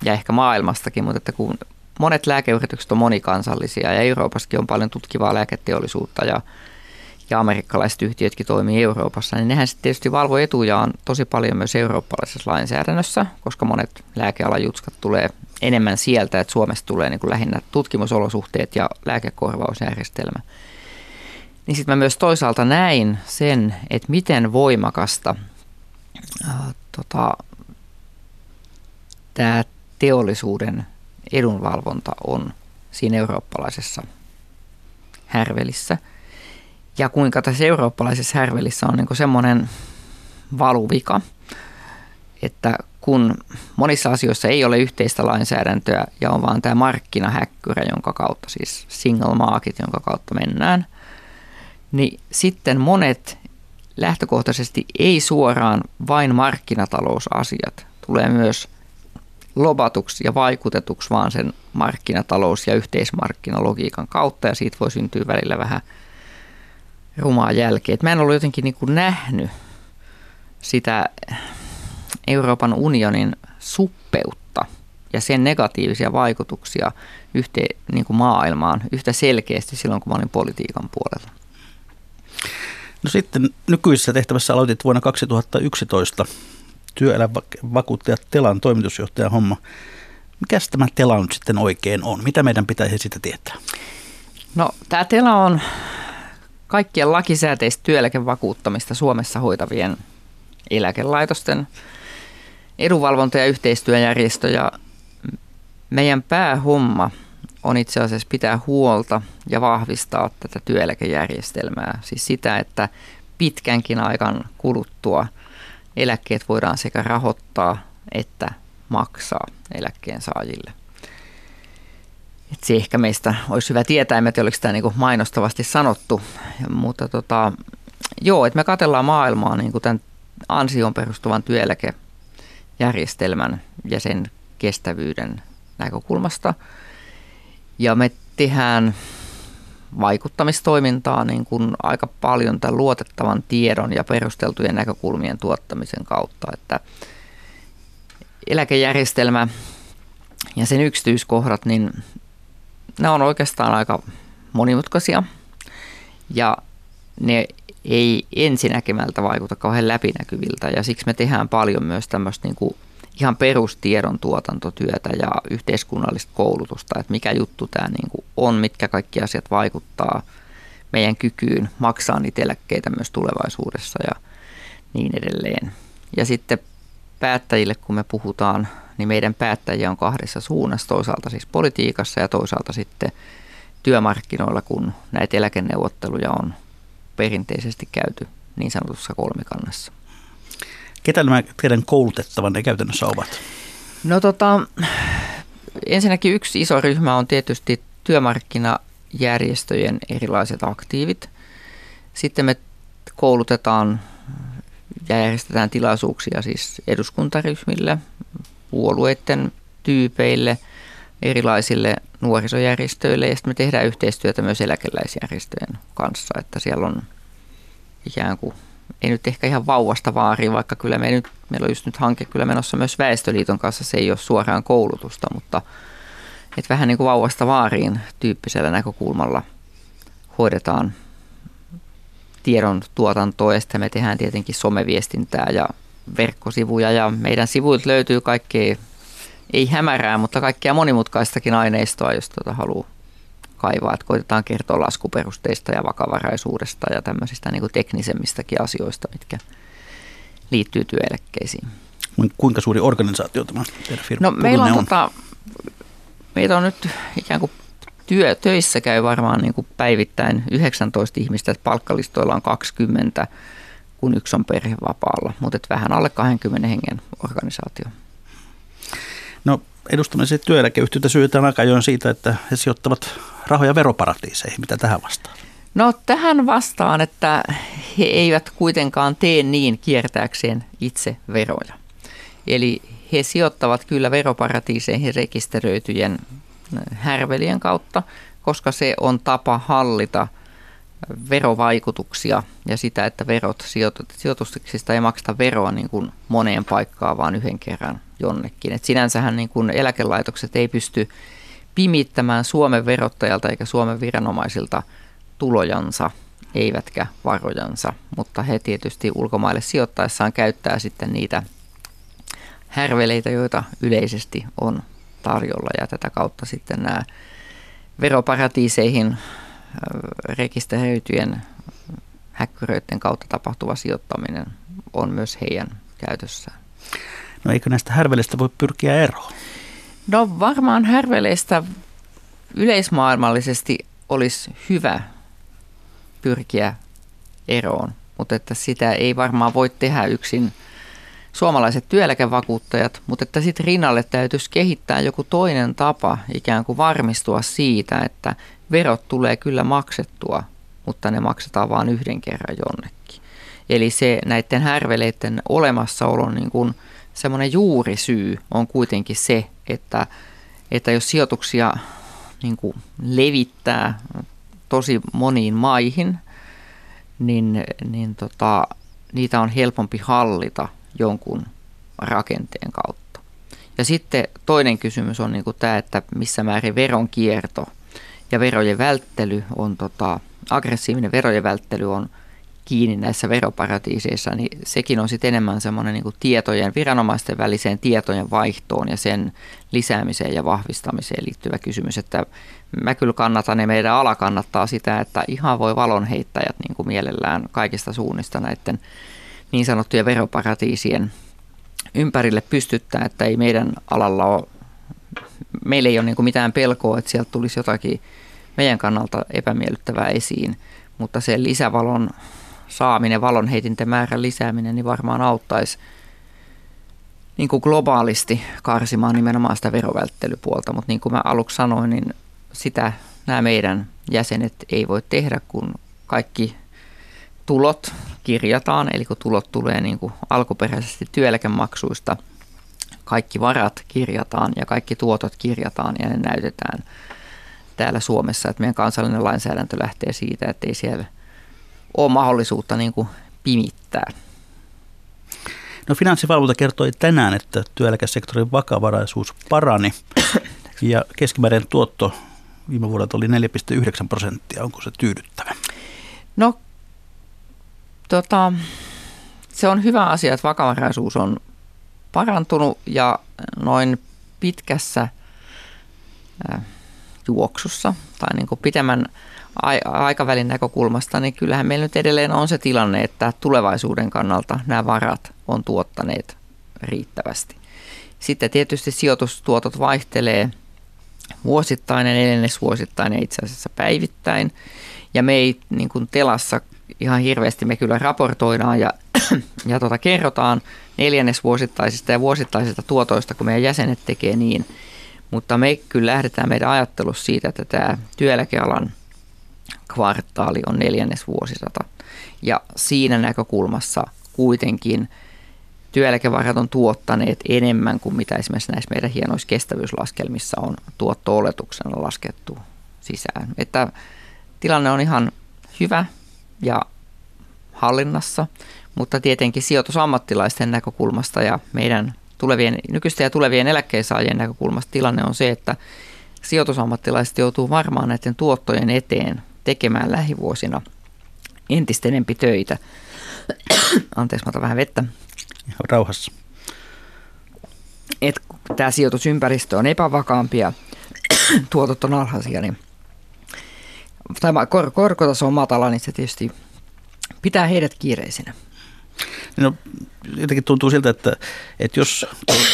ja ehkä maailmastakin, mutta että kun monet lääkeyritykset on monikansallisia ja Euroopassakin on paljon tutkivaa lääketeollisuutta ja ja amerikkalaiset yhtiötkin toimii Euroopassa, niin nehän sitten tietysti valvoo etujaan tosi paljon myös eurooppalaisessa lainsäädännössä, koska monet lääkealan jutskat tulee enemmän sieltä, että Suomesta tulee niin kuin lähinnä tutkimusolosuhteet ja lääkekorvausjärjestelmä. Niin sitten mä myös toisaalta näin sen, että miten voimakasta äh, tota, tämä teollisuuden edunvalvonta on siinä eurooppalaisessa härvelissä – ja kuinka tässä eurooppalaisessa härvelissä on niin semmoinen valuvika, että kun monissa asioissa ei ole yhteistä lainsäädäntöä ja on vaan tämä markkinahäkkyrä, jonka kautta siis single market, jonka kautta mennään, niin sitten monet lähtökohtaisesti ei suoraan vain markkinatalousasiat tulee myös lobatuksi ja vaikutetuksi vaan sen markkinatalous- ja yhteismarkkinalogiikan kautta ja siitä voi syntyä välillä vähän – rumaa jälkeä. Et mä en ollut jotenkin niin kuin nähnyt sitä Euroopan unionin suppeutta ja sen negatiivisia vaikutuksia yhteen, niin kuin maailmaan yhtä selkeästi silloin, kun mä olin politiikan puolella. No sitten nykyisessä tehtävässä aloitit vuonna 2011 työelämävakuuttaja Telan toimitusjohtajan homma. Mikäs tämä Tela nyt sitten oikein on? Mitä meidän pitäisi sitä tietää? No tämä Tela on kaikkien lakisääteistä työeläkevakuuttamista Suomessa hoitavien eläkelaitosten edunvalvonta- ja yhteistyöjärjestö. Ja meidän päähomma on itse asiassa pitää huolta ja vahvistaa tätä työeläkejärjestelmää. Siis sitä, että pitkänkin aikan kuluttua eläkkeet voidaan sekä rahoittaa että maksaa eläkkeen saajille. Et se ehkä meistä olisi hyvä tietää, en tiedä oliko tämä niinku mainostavasti sanottu, mutta tota, joo, että me katellaan maailmaa niinku tämän ansioon perustuvan työeläkejärjestelmän ja sen kestävyyden näkökulmasta. Ja me tehdään vaikuttamistoimintaa niin kuin aika paljon tämän luotettavan tiedon ja perusteltujen näkökulmien tuottamisen kautta, että eläkejärjestelmä ja sen yksityiskohdat, niin ne on oikeastaan aika monimutkaisia ja ne ei ensinäkemältä vaikuta kauhean läpinäkyviltä ja siksi me tehdään paljon myös tämmöistä niin kuin ihan perustiedon tuotantotyötä ja yhteiskunnallista koulutusta, että mikä juttu tämä niin kuin on, mitkä kaikki asiat vaikuttaa meidän kykyyn maksaa niitä eläkkeitä myös tulevaisuudessa ja niin edelleen. Ja sitten päättäjille, kun me puhutaan niin meidän päättäjiä on kahdessa suunnassa, toisaalta siis politiikassa ja toisaalta sitten työmarkkinoilla, kun näitä eläkeneuvotteluja on perinteisesti käyty niin sanotussa kolmikannassa. Ketä nämä teidän koulutettavanne käytännössä ovat? No tota, ensinnäkin yksi iso ryhmä on tietysti työmarkkinajärjestöjen erilaiset aktiivit. Sitten me koulutetaan ja järjestetään tilaisuuksia siis eduskuntaryhmille, puolueiden tyypeille, erilaisille nuorisojärjestöille ja sitten me tehdään yhteistyötä myös eläkeläisjärjestöjen kanssa, että siellä on ikään kuin, ei nyt ehkä ihan vauvasta vaariin, vaikka kyllä me nyt, meillä on just nyt hanke kyllä menossa myös Väestöliiton kanssa, se ei ole suoraan koulutusta, mutta että vähän niin kuin vauvasta vaariin tyyppisellä näkökulmalla hoidetaan tiedon tuotantoa ja sitten me tehdään tietenkin someviestintää ja verkkosivuja ja meidän sivuilta löytyy kaikkea, ei hämärää, mutta kaikkea monimutkaistakin aineistoa, jos tuota haluaa kaivaa. Että koitetaan kertoa laskuperusteista ja vakavaraisuudesta ja tämmöisistä niin kuin teknisemmistäkin asioista, mitkä liittyy työeläkkeisiin. Kuinka suuri organisaatio tämä teidän firma No meillä on, on? Tota, meitä on nyt ikään kuin työ, töissä käy varmaan niin kuin päivittäin 19 ihmistä, että palkkalistoilla on 20, kun yksi on perhevapaalla, mutta vähän alle 20 hengen organisaatio. No edustamisen työeläkeyhtiötä syytetään aika ajoin siitä, että he sijoittavat rahoja veroparatiiseihin. Mitä tähän vastaan? No tähän vastaan, että he eivät kuitenkaan tee niin kiertääkseen itse veroja. Eli he sijoittavat kyllä veroparatiiseihin rekisteröityjen härvelien kautta, koska se on tapa hallita verovaikutuksia ja sitä, että verot sijoituksista ei makseta veroa niin kuin moneen paikkaan, vaan yhden kerran jonnekin. Et sinänsähän niin kuin eläkelaitokset ei pysty pimittämään Suomen verottajalta eikä Suomen viranomaisilta tulojansa, eivätkä varojansa, mutta he tietysti ulkomaille sijoittaessaan käyttää sitten niitä härveleitä, joita yleisesti on tarjolla ja tätä kautta sitten nämä veroparatiiseihin rekisteröityjen häkkyröiden kautta tapahtuva sijoittaminen on myös heidän käytössään. No eikö näistä härveleistä voi pyrkiä eroon? No varmaan härveleistä yleismaailmallisesti olisi hyvä pyrkiä eroon, mutta että sitä ei varmaan voi tehdä yksin suomalaiset työeläkevakuuttajat, mutta että sitten rinnalle täytyisi kehittää joku toinen tapa ikään kuin varmistua siitä, että verot tulee kyllä maksettua, mutta ne maksetaan vain yhden kerran jonnekin. Eli se näiden härveleiden olemassaolon niin kuin semmoinen juurisyy on kuitenkin se, että, että jos sijoituksia niin kuin levittää tosi moniin maihin, niin, niin tota, niitä on helpompi hallita jonkun rakenteen kautta. Ja sitten toinen kysymys on niin kuin tämä, että missä määrin veronkierto ja verojen välttely on, tota, aggressiivinen verojen välttely on kiinni näissä veroparatiiseissa, niin sekin on sitten enemmän semmoinen niin tietojen, viranomaisten väliseen tietojen vaihtoon ja sen lisäämiseen ja vahvistamiseen liittyvä kysymys. Että mä kyllä kannatan ja meidän ala kannattaa sitä, että ihan voi valonheittäjät niin kuin mielellään kaikista suunnista näiden niin sanottujen veroparatiisien ympärille pystyttää, että ei meidän alalla ole, meillä ei ole niin mitään pelkoa, että sieltä tulisi jotakin meidän kannalta epämiellyttävää esiin, mutta se lisävalon saaminen, valonheitinten määrän lisääminen, niin varmaan auttaisi niin kuin globaalisti karsimaan nimenomaan sitä verovälttelypuolta, mutta niin kuin mä aluksi sanoin, niin sitä nämä meidän jäsenet ei voi tehdä, kun kaikki tulot kirjataan, eli kun tulot tulee niin kuin alkuperäisesti työeläkemaksuista, kaikki varat kirjataan ja kaikki tuotot kirjataan ja ne näytetään täällä Suomessa, että meidän kansallinen lainsäädäntö lähtee siitä, että ei siellä ole mahdollisuutta niin kuin pimittää. No finanssivalvonta kertoi tänään, että työeläkesektorin vakavaraisuus parani ja keskimääräinen tuotto viime vuodelta oli 4,9 prosenttia. Onko se tyydyttävä? No tota, se on hyvä asia, että vakavaraisuus on parantunut ja noin pitkässä äh, juoksussa tai niin kuin pitemmän aikavälin näkökulmasta, niin kyllähän meillä nyt edelleen on se tilanne, että tulevaisuuden kannalta nämä varat on tuottaneet riittävästi. Sitten tietysti sijoitustuotot vaihtelee vuosittain ja neljännesvuosittain ja itse asiassa päivittäin. Ja me ei niin kuin telassa ihan hirveästi me kyllä raportoidaan ja ja tota, kerrotaan neljännesvuosittaisista ja vuosittaisista tuotoista, kun meidän jäsenet tekee niin. Mutta me kyllä lähdetään meidän ajattelussa siitä, että tämä työeläkealan kvartaali on neljännesvuosisata. Ja siinä näkökulmassa kuitenkin työeläkevarat on tuottaneet enemmän kuin mitä esimerkiksi näissä meidän hienoissa kestävyyslaskelmissa on tuotto-oletuksena laskettu sisään. Että tilanne on ihan hyvä ja hallinnassa, mutta tietenkin sijoitusammattilaisten näkökulmasta ja meidän tulevien, nykyisten ja tulevien eläkkeensaajien näkökulmasta tilanne on se, että sijoitusammattilaiset joutuu varmaan näiden tuottojen eteen tekemään lähivuosina entistä enempi töitä. Anteeksi, mä otan vähän vettä. Rauhassa. Et tämä sijoitusympäristö on epävakaampi ja tuotot on alhaisia, niin tämä kor- korkotaso on matala, niin se tietysti pitää heidät kiireisinä. No, jotenkin tuntuu siltä, että, että jos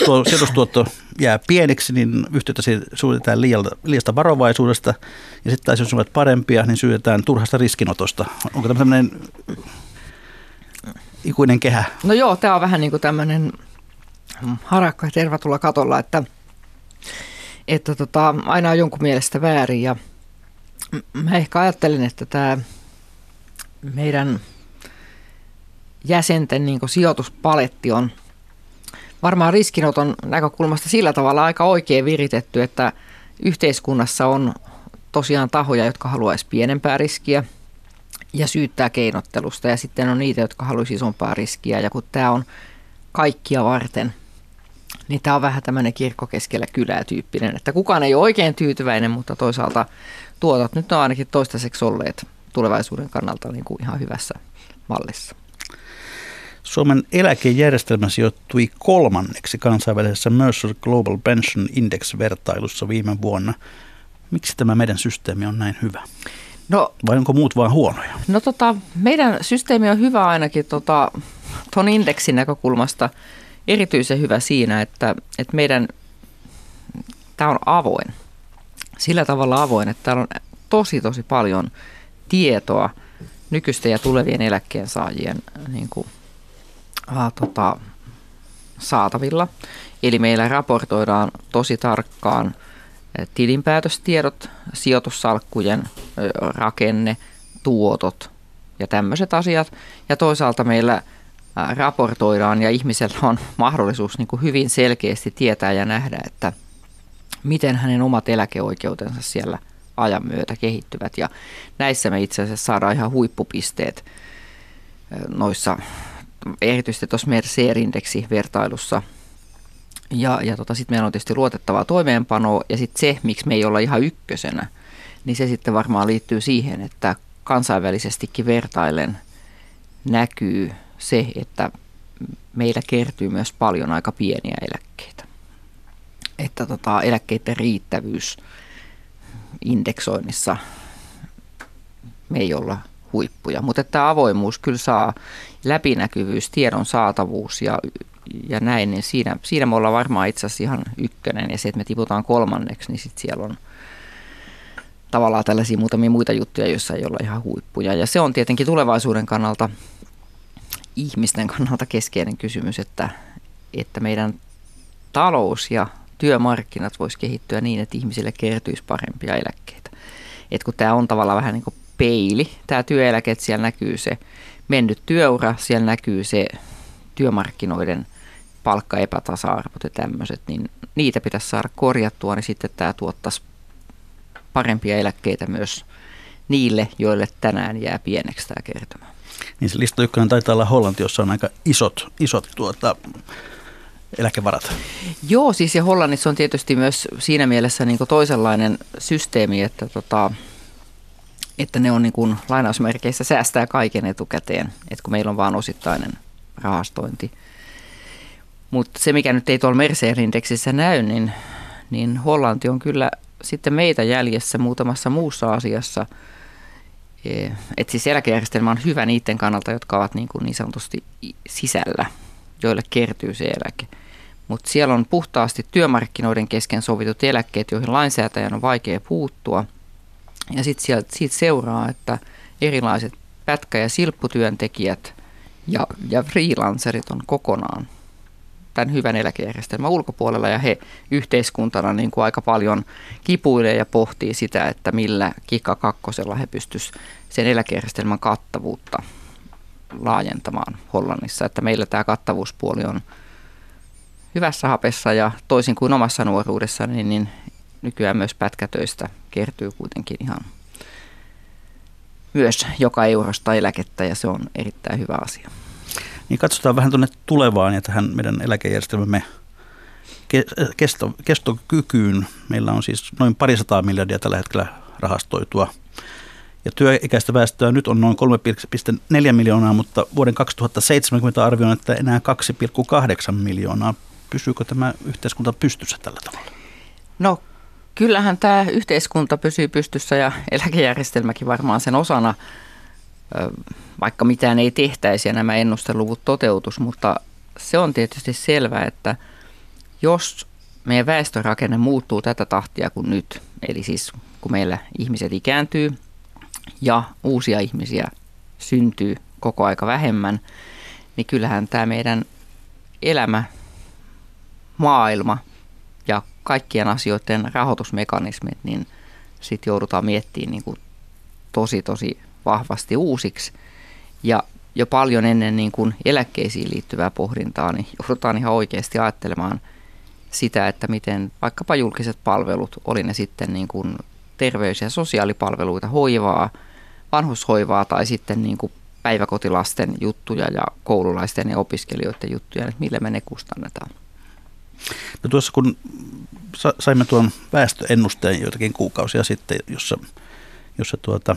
tuo sijoitustuotto jää pieneksi, niin yhtiötä suunnitellaan liiasta varovaisuudesta. Ja sitten taas jos olet parempia, niin syytetään turhasta riskinotosta. Onko tämä tämmöinen ikuinen kehä? No joo, tämä on vähän niin kuin tämmöinen harakka tervatulla katolla, että, että tota, aina on jonkun mielestä väärin. Ja mä ehkä ajattelen, että tämä meidän jäsenten niin sijoituspaletti on varmaan riskinoton näkökulmasta sillä tavalla aika oikein viritetty, että yhteiskunnassa on tosiaan tahoja, jotka haluaisi pienempää riskiä ja syyttää keinottelusta. Ja sitten on niitä, jotka haluaisi isompaa riskiä. Ja kun tämä on kaikkia varten, niin tämä on vähän tämmöinen kirkko keskellä kylää tyyppinen, että kukaan ei ole oikein tyytyväinen, mutta toisaalta tuotot nyt on ainakin toistaiseksi olleet tulevaisuuden kannalta niin kuin ihan hyvässä mallissa. Suomen eläkejärjestelmä sijoittui kolmanneksi kansainvälisessä Mercer Global Pension Index-vertailussa viime vuonna. Miksi tämä meidän systeemi on näin hyvä? No, Vai onko muut vain huonoja? No tota, meidän systeemi on hyvä ainakin tota, ton indeksin näkökulmasta erityisen hyvä siinä, että, että meidän, tämä on avoin. Sillä tavalla avoin, että täällä on tosi tosi paljon tietoa nykyisten ja tulevien eläkkeensaajien niin kuin, äh, tota, saatavilla. Eli meillä raportoidaan tosi tarkkaan tilinpäätöstiedot, sijoitussalkkujen rakenne, tuotot ja tämmöiset asiat. Ja toisaalta meillä raportoidaan ja ihmisellä on mahdollisuus niin kuin hyvin selkeästi tietää ja nähdä, että miten hänen omat eläkeoikeutensa siellä ajan myötä kehittyvät. Ja näissä me itse asiassa saadaan ihan huippupisteet noissa erityisesti tuossa Mercer-indeksi-vertailussa. Ja, ja tota, sitten meillä on tietysti luotettavaa toimeenpanoa ja sitten se, miksi me ei olla ihan ykkösenä, niin se sitten varmaan liittyy siihen, että kansainvälisestikin vertailen näkyy se, että meillä kertyy myös paljon aika pieniä eläkkeitä. Että tota, eläkkeiden riittävyys indeksoinnissa me ei olla huippuja. Mutta tämä avoimuus kyllä saa läpinäkyvyys, tiedon saatavuus ja, ja näin, niin siinä, siinä me ollaan varmaan itse asiassa ihan ykkönen. Ja se, että me tiputaan kolmanneksi, niin sitten siellä on tavallaan tällaisia muutamia muita juttuja, joissa ei olla ihan huippuja. Ja se on tietenkin tulevaisuuden kannalta, ihmisten kannalta keskeinen kysymys, että, että meidän talous ja työmarkkinat voisi kehittyä niin, että ihmisille kertyisi parempia eläkkeitä. Et kun tämä on tavallaan vähän niin kuin peili, tämä työeläke, että siellä näkyy se mennyt työura, siellä näkyy se työmarkkinoiden palkkaepätasa-arvot ja tämmöiset, niin niitä pitäisi saada korjattua, niin sitten tämä tuottaisi parempia eläkkeitä myös niille, joille tänään jää pieneksi tämä kertymä. Niin se lista ykkönen taitaa olla Hollanti, jossa on aika isot, isot tuota, eläkevarat. Joo, siis ja Hollannissa on tietysti myös siinä mielessä niin toisenlainen systeemi, että, tota, että ne on niin kuin lainausmerkeissä säästää kaiken etukäteen, että kun meillä on vain osittainen rahastointi. Mutta se, mikä nyt ei tuolla Mercer-indeksissä näy, niin, niin Hollanti on kyllä sitten meitä jäljessä muutamassa muussa asiassa. E, että siis eläkejärjestelmä on hyvä niiden kannalta, jotka ovat niin, kuin niin sanotusti sisällä, joille kertyy se eläke. Mutta siellä on puhtaasti työmarkkinoiden kesken sovitut eläkkeet, joihin lainsäätäjän on vaikea puuttua. Ja sitten siitä seuraa, että erilaiset pätkä- ja silpputyöntekijät, Ja, ja freelancerit on kokonaan tämän hyvän eläkejärjestelmän ulkopuolella ja he yhteiskuntana niin kuin aika paljon kipuilee ja pohtii sitä, että millä kikka kakkosella he pystyisivät sen eläkejärjestelmän kattavuutta laajentamaan Hollannissa. Että meillä tämä kattavuuspuoli on hyvässä hapessa ja toisin kuin omassa nuoruudessa, niin, niin nykyään myös pätkätöistä kertyy kuitenkin ihan myös joka eurosta eläkettä ja se on erittäin hyvä asia. Niin katsotaan vähän tuonne tulevaan ja tähän meidän eläkejärjestelmämme kesto, kestokykyyn. Meillä on siis noin parisataa miljardia tällä hetkellä rahastoitua. Ja työikäistä väestöä nyt on noin 3,4 miljoonaa, mutta vuoden 2070 arvioin, että enää 2,8 miljoonaa. Pysyykö tämä yhteiskunta pystyssä tällä tavalla? No kyllähän tämä yhteiskunta pysyy pystyssä ja eläkejärjestelmäkin varmaan sen osana vaikka mitään ei tehtäisi ja nämä ennusteluvut toteutus, mutta se on tietysti selvää, että jos meidän väestörakenne muuttuu tätä tahtia kuin nyt, eli siis kun meillä ihmiset ikääntyy ja uusia ihmisiä syntyy koko aika vähemmän, niin kyllähän tämä meidän elämä, maailma ja kaikkien asioiden rahoitusmekanismit, niin sitten joudutaan miettimään niin kuin tosi tosi vahvasti uusiksi. Ja jo paljon ennen niin kuin eläkkeisiin liittyvää pohdintaa, niin joudutaan ihan oikeasti ajattelemaan sitä, että miten vaikkapa julkiset palvelut, oli ne sitten niin kuin terveys- ja sosiaalipalveluita, hoivaa, vanhushoivaa tai sitten niin kuin päiväkotilasten juttuja ja koululaisten ja opiskelijoiden juttuja, että millä me ne kustannetaan. No tuossa kun saimme tuon väestöennusteen joitakin kuukausia sitten, jossa, jossa tuota,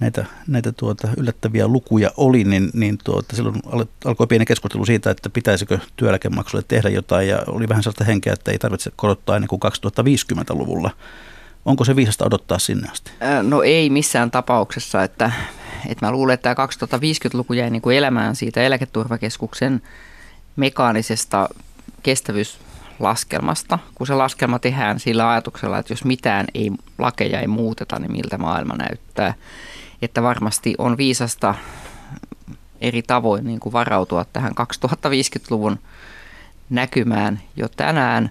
näitä, näitä tuota, yllättäviä lukuja oli, niin, niin tuota, silloin alkoi pieni keskustelu siitä, että pitäisikö työeläkemaksulle tehdä jotain, ja oli vähän sellaista henkeä, että ei tarvitse korottaa ennen kuin 2050-luvulla. Onko se viisasta odottaa sinne asti? No ei missään tapauksessa, että, että mä luulen, että tämä 2050-luku jäi niin kuin elämään siitä eläketurvakeskuksen mekaanisesta kestävyyslaskelmasta, kun se laskelma tehdään sillä ajatuksella, että jos mitään ei, lakeja ei muuteta, niin miltä maailma näyttää. Että varmasti on viisasta eri tavoin niin kuin varautua tähän 2050-luvun näkymään jo tänään.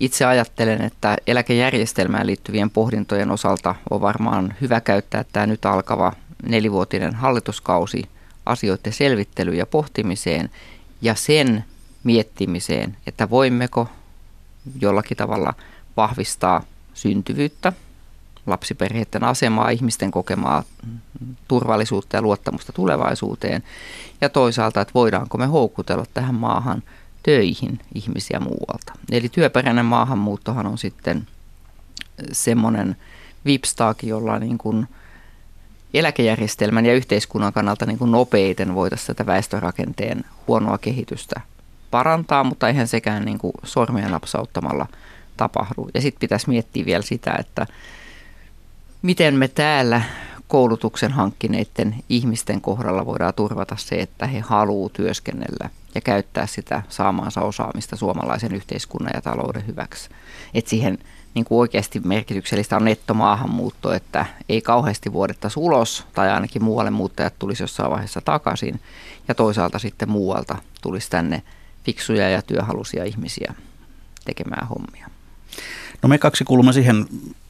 Itse ajattelen, että eläkejärjestelmään liittyvien pohdintojen osalta on varmaan hyvä käyttää tämä nyt alkava nelivuotinen hallituskausi asioiden selvittelyyn ja pohtimiseen. Ja sen miettimiseen, että voimmeko jollakin tavalla vahvistaa syntyvyyttä lapsiperheiden asemaa, ihmisten kokemaa turvallisuutta ja luottamusta tulevaisuuteen. Ja toisaalta, että voidaanko me houkutella tähän maahan töihin ihmisiä muualta. Eli työperäinen maahanmuuttohan on sitten semmoinen vipstaaki, jolla niin kuin eläkejärjestelmän ja yhteiskunnan kannalta niin kuin nopeiten voitaisiin tätä väestörakenteen huonoa kehitystä parantaa, mutta eihän sekään niin kuin sormia napsauttamalla tapahdu. Ja sitten pitäisi miettiä vielä sitä, että miten me täällä koulutuksen hankkineiden ihmisten kohdalla voidaan turvata se, että he haluavat työskennellä ja käyttää sitä saamaansa osaamista suomalaisen yhteiskunnan ja talouden hyväksi. Että siihen niin kuin oikeasti merkityksellistä on nettomaahanmuutto, että ei kauheasti vuodettaisi ulos tai ainakin muualle muuttajat tulisi jossain vaiheessa takaisin ja toisaalta sitten muualta tulisi tänne fiksuja ja työhalusia ihmisiä tekemään hommia. No me kaksi kuulumme siihen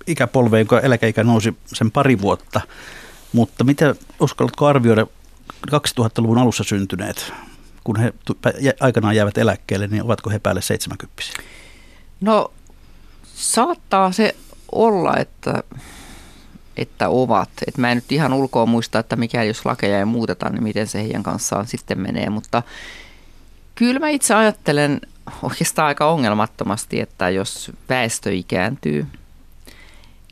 ikäpolveen, jonka eläkeikä nousi sen pari vuotta. Mutta mitä uskallatko arvioida 2000-luvun alussa syntyneet, kun he aikanaan jäävät eläkkeelle, niin ovatko he päälle 70 No saattaa se olla, että, että ovat. Et mä en nyt ihan ulkoa muista, että mikä jos lakeja ei muuteta, niin miten se heidän kanssaan sitten menee. Mutta kyllä mä itse ajattelen oikeastaan aika ongelmattomasti, että jos väestö ikääntyy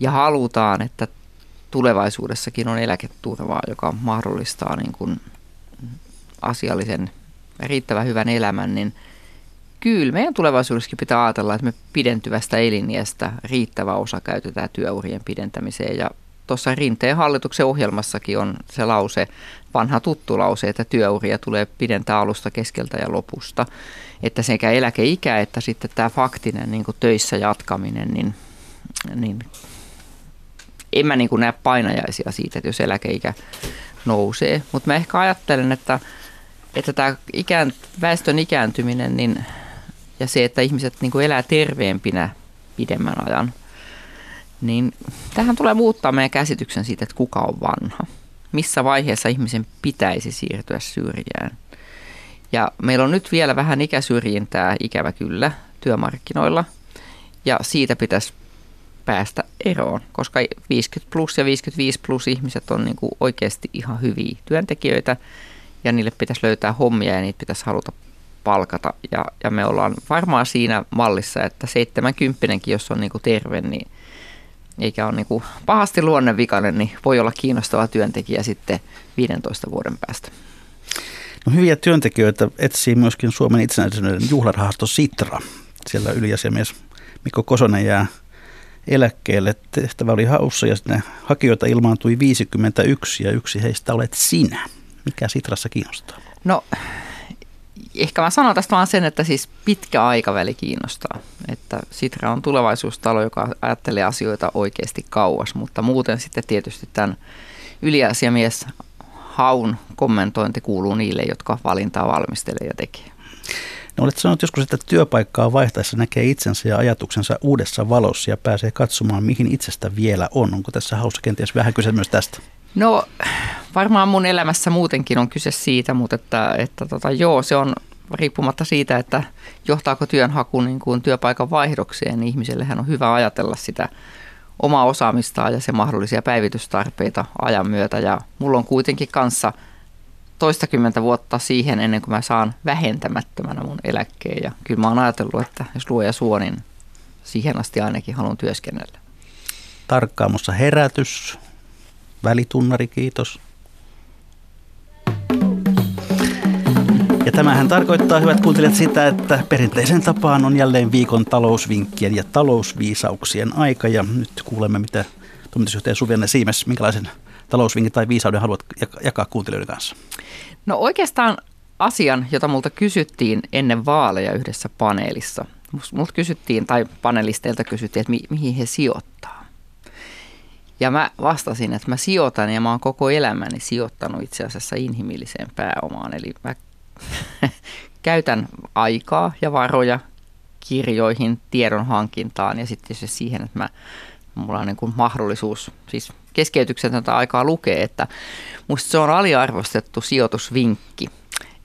ja halutaan, että tulevaisuudessakin on eläketurvaa, joka mahdollistaa niin kuin asiallisen riittävän hyvän elämän, niin kyllä meidän tulevaisuudessakin pitää ajatella, että me pidentyvästä eliniästä riittävä osa käytetään työurien pidentämiseen. Ja tuossa Rinteen hallituksen ohjelmassakin on se lause, vanha tuttu lause, että työuria tulee pidentää alusta, keskeltä ja lopusta. Että sekä eläkeikä että sitten tämä faktinen niin töissä jatkaminen, niin, niin en mä niin näe painajaisia siitä, että jos eläkeikä nousee. Mutta mä ehkä ajattelen, että, että tämä ikään, väestön ikääntyminen niin, ja se, että ihmiset niin elää terveempinä pidemmän ajan, niin tähän tulee muuttaa meidän käsityksen siitä, että kuka on vanha. Missä vaiheessa ihmisen pitäisi siirtyä syrjään. Ja meillä on nyt vielä vähän ikäsyrjintää, ikävä kyllä, työmarkkinoilla. Ja siitä pitäisi päästä eroon, koska 50 plus ja 55 plus ihmiset on niin kuin oikeasti ihan hyviä työntekijöitä ja niille pitäisi löytää hommia ja niitä pitäisi haluta palkata. Ja, ja me ollaan varmaan siinä mallissa, että 70 jos on niin kuin terve, niin eikä ole niin kuin pahasti luonnevikainen, niin voi olla kiinnostava työntekijä sitten 15 vuoden päästä. No, hyviä työntekijöitä etsii myöskin Suomen itsenäisyyden juhlarahasto Sitra. Siellä yliasiamies Mikko Kosonen jää eläkkeelle. Tehtävä oli haussa ja sinne hakijoita ilmaantui 51 ja yksi heistä olet sinä. Mikä Sitrassa kiinnostaa? No ehkä mä sanon tästä vaan sen, että siis pitkä aikaväli kiinnostaa. Että Sitra on tulevaisuustalo, joka ajattelee asioita oikeasti kauas, mutta muuten sitten tietysti tämän yliasiamies haun kommentointi kuuluu niille, jotka valintaa valmistelee ja tekee. No olet sanonut joskus, että työpaikkaa vaihtaessa näkee itsensä ja ajatuksensa uudessa valossa ja pääsee katsomaan, mihin itsestä vielä on. Onko tässä haussa kenties vähän kyse myös tästä? No varmaan mun elämässä muutenkin on kyse siitä, mutta että, että tota, joo, se on riippumatta siitä, että johtaako työnhaku niin kuin työpaikan vaihdokseen, niin ihmisellehän on hyvä ajatella sitä omaa osaamistaan ja se mahdollisia päivitystarpeita ajan myötä. Ja mulla on kuitenkin kanssa toistakymmentä vuotta siihen ennen kuin mä saan vähentämättömänä mun eläkkeen. Ja kyllä mä oon ajatellut, että jos luoja suo, niin siihen asti ainakin haluan työskennellä. Tarkkaamossa herätys, välitunnari, kiitos. Ja tämähän tarkoittaa, hyvät kuuntelijat, sitä, että perinteisen tapaan on jälleen viikon talousvinkkien ja talousviisauksien aika. Ja nyt kuulemme, mitä toimitusjohtaja Suvianne Siimes, minkälaisen talousvinkin tai viisauden haluat jakaa kuuntelijoiden kanssa? No oikeastaan asian, jota multa kysyttiin ennen vaaleja yhdessä paneelissa. Multa kysyttiin, tai panelisteilta kysyttiin, että mi- mihin he sijoittaa. Ja mä vastasin, että mä sijoitan ja mä oon koko elämäni sijoittanut itse asiassa inhimilliseen pääomaan. Eli mä käytän aikaa ja varoja kirjoihin, tiedon hankintaan ja sitten se siihen, että mä, mulla on niin kuin mahdollisuus, siis keskeytyksetöntä aikaa lukee, että musta se on aliarvostettu sijoitusvinkki,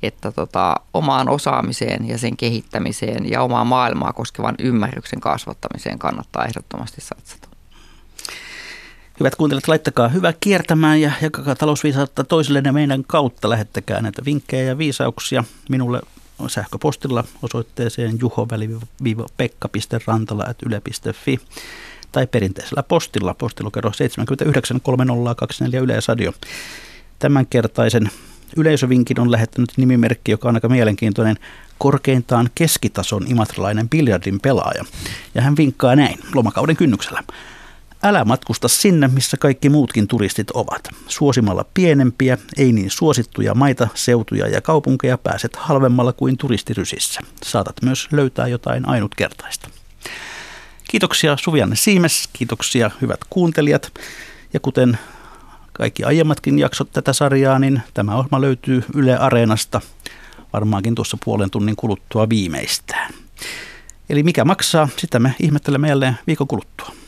että tota, omaan osaamiseen ja sen kehittämiseen ja omaa maailmaa koskevan ymmärryksen kasvattamiseen kannattaa ehdottomasti satsata. Hyvät kuuntelijat, laittakaa hyvä kiertämään ja jakakaa talousviisautta toisillenne meidän kautta. Lähettäkää näitä vinkkejä ja viisauksia minulle sähköpostilla osoitteeseen juho-pekka.rantala.yle.fi tai perinteisellä postilla, postilukero 793024 Yleisradio. Tämänkertaisen yleisövinkin on lähettänyt nimimerkki, joka on aika mielenkiintoinen, korkeintaan keskitason imatralainen biljardin pelaaja. Ja hän vinkkaa näin lomakauden kynnyksellä. Älä matkusta sinne, missä kaikki muutkin turistit ovat. Suosimalla pienempiä, ei niin suosittuja maita, seutuja ja kaupunkeja pääset halvemmalla kuin turistirysissä. Saatat myös löytää jotain ainutkertaista. Kiitoksia Suvianne Siimes, kiitoksia hyvät kuuntelijat. Ja kuten kaikki aiemmatkin jaksot tätä sarjaa, niin tämä ohjelma löytyy Yle Areenasta varmaankin tuossa puolen tunnin kuluttua viimeistään. Eli mikä maksaa, sitä me ihmettelemme jälleen viikon kuluttua.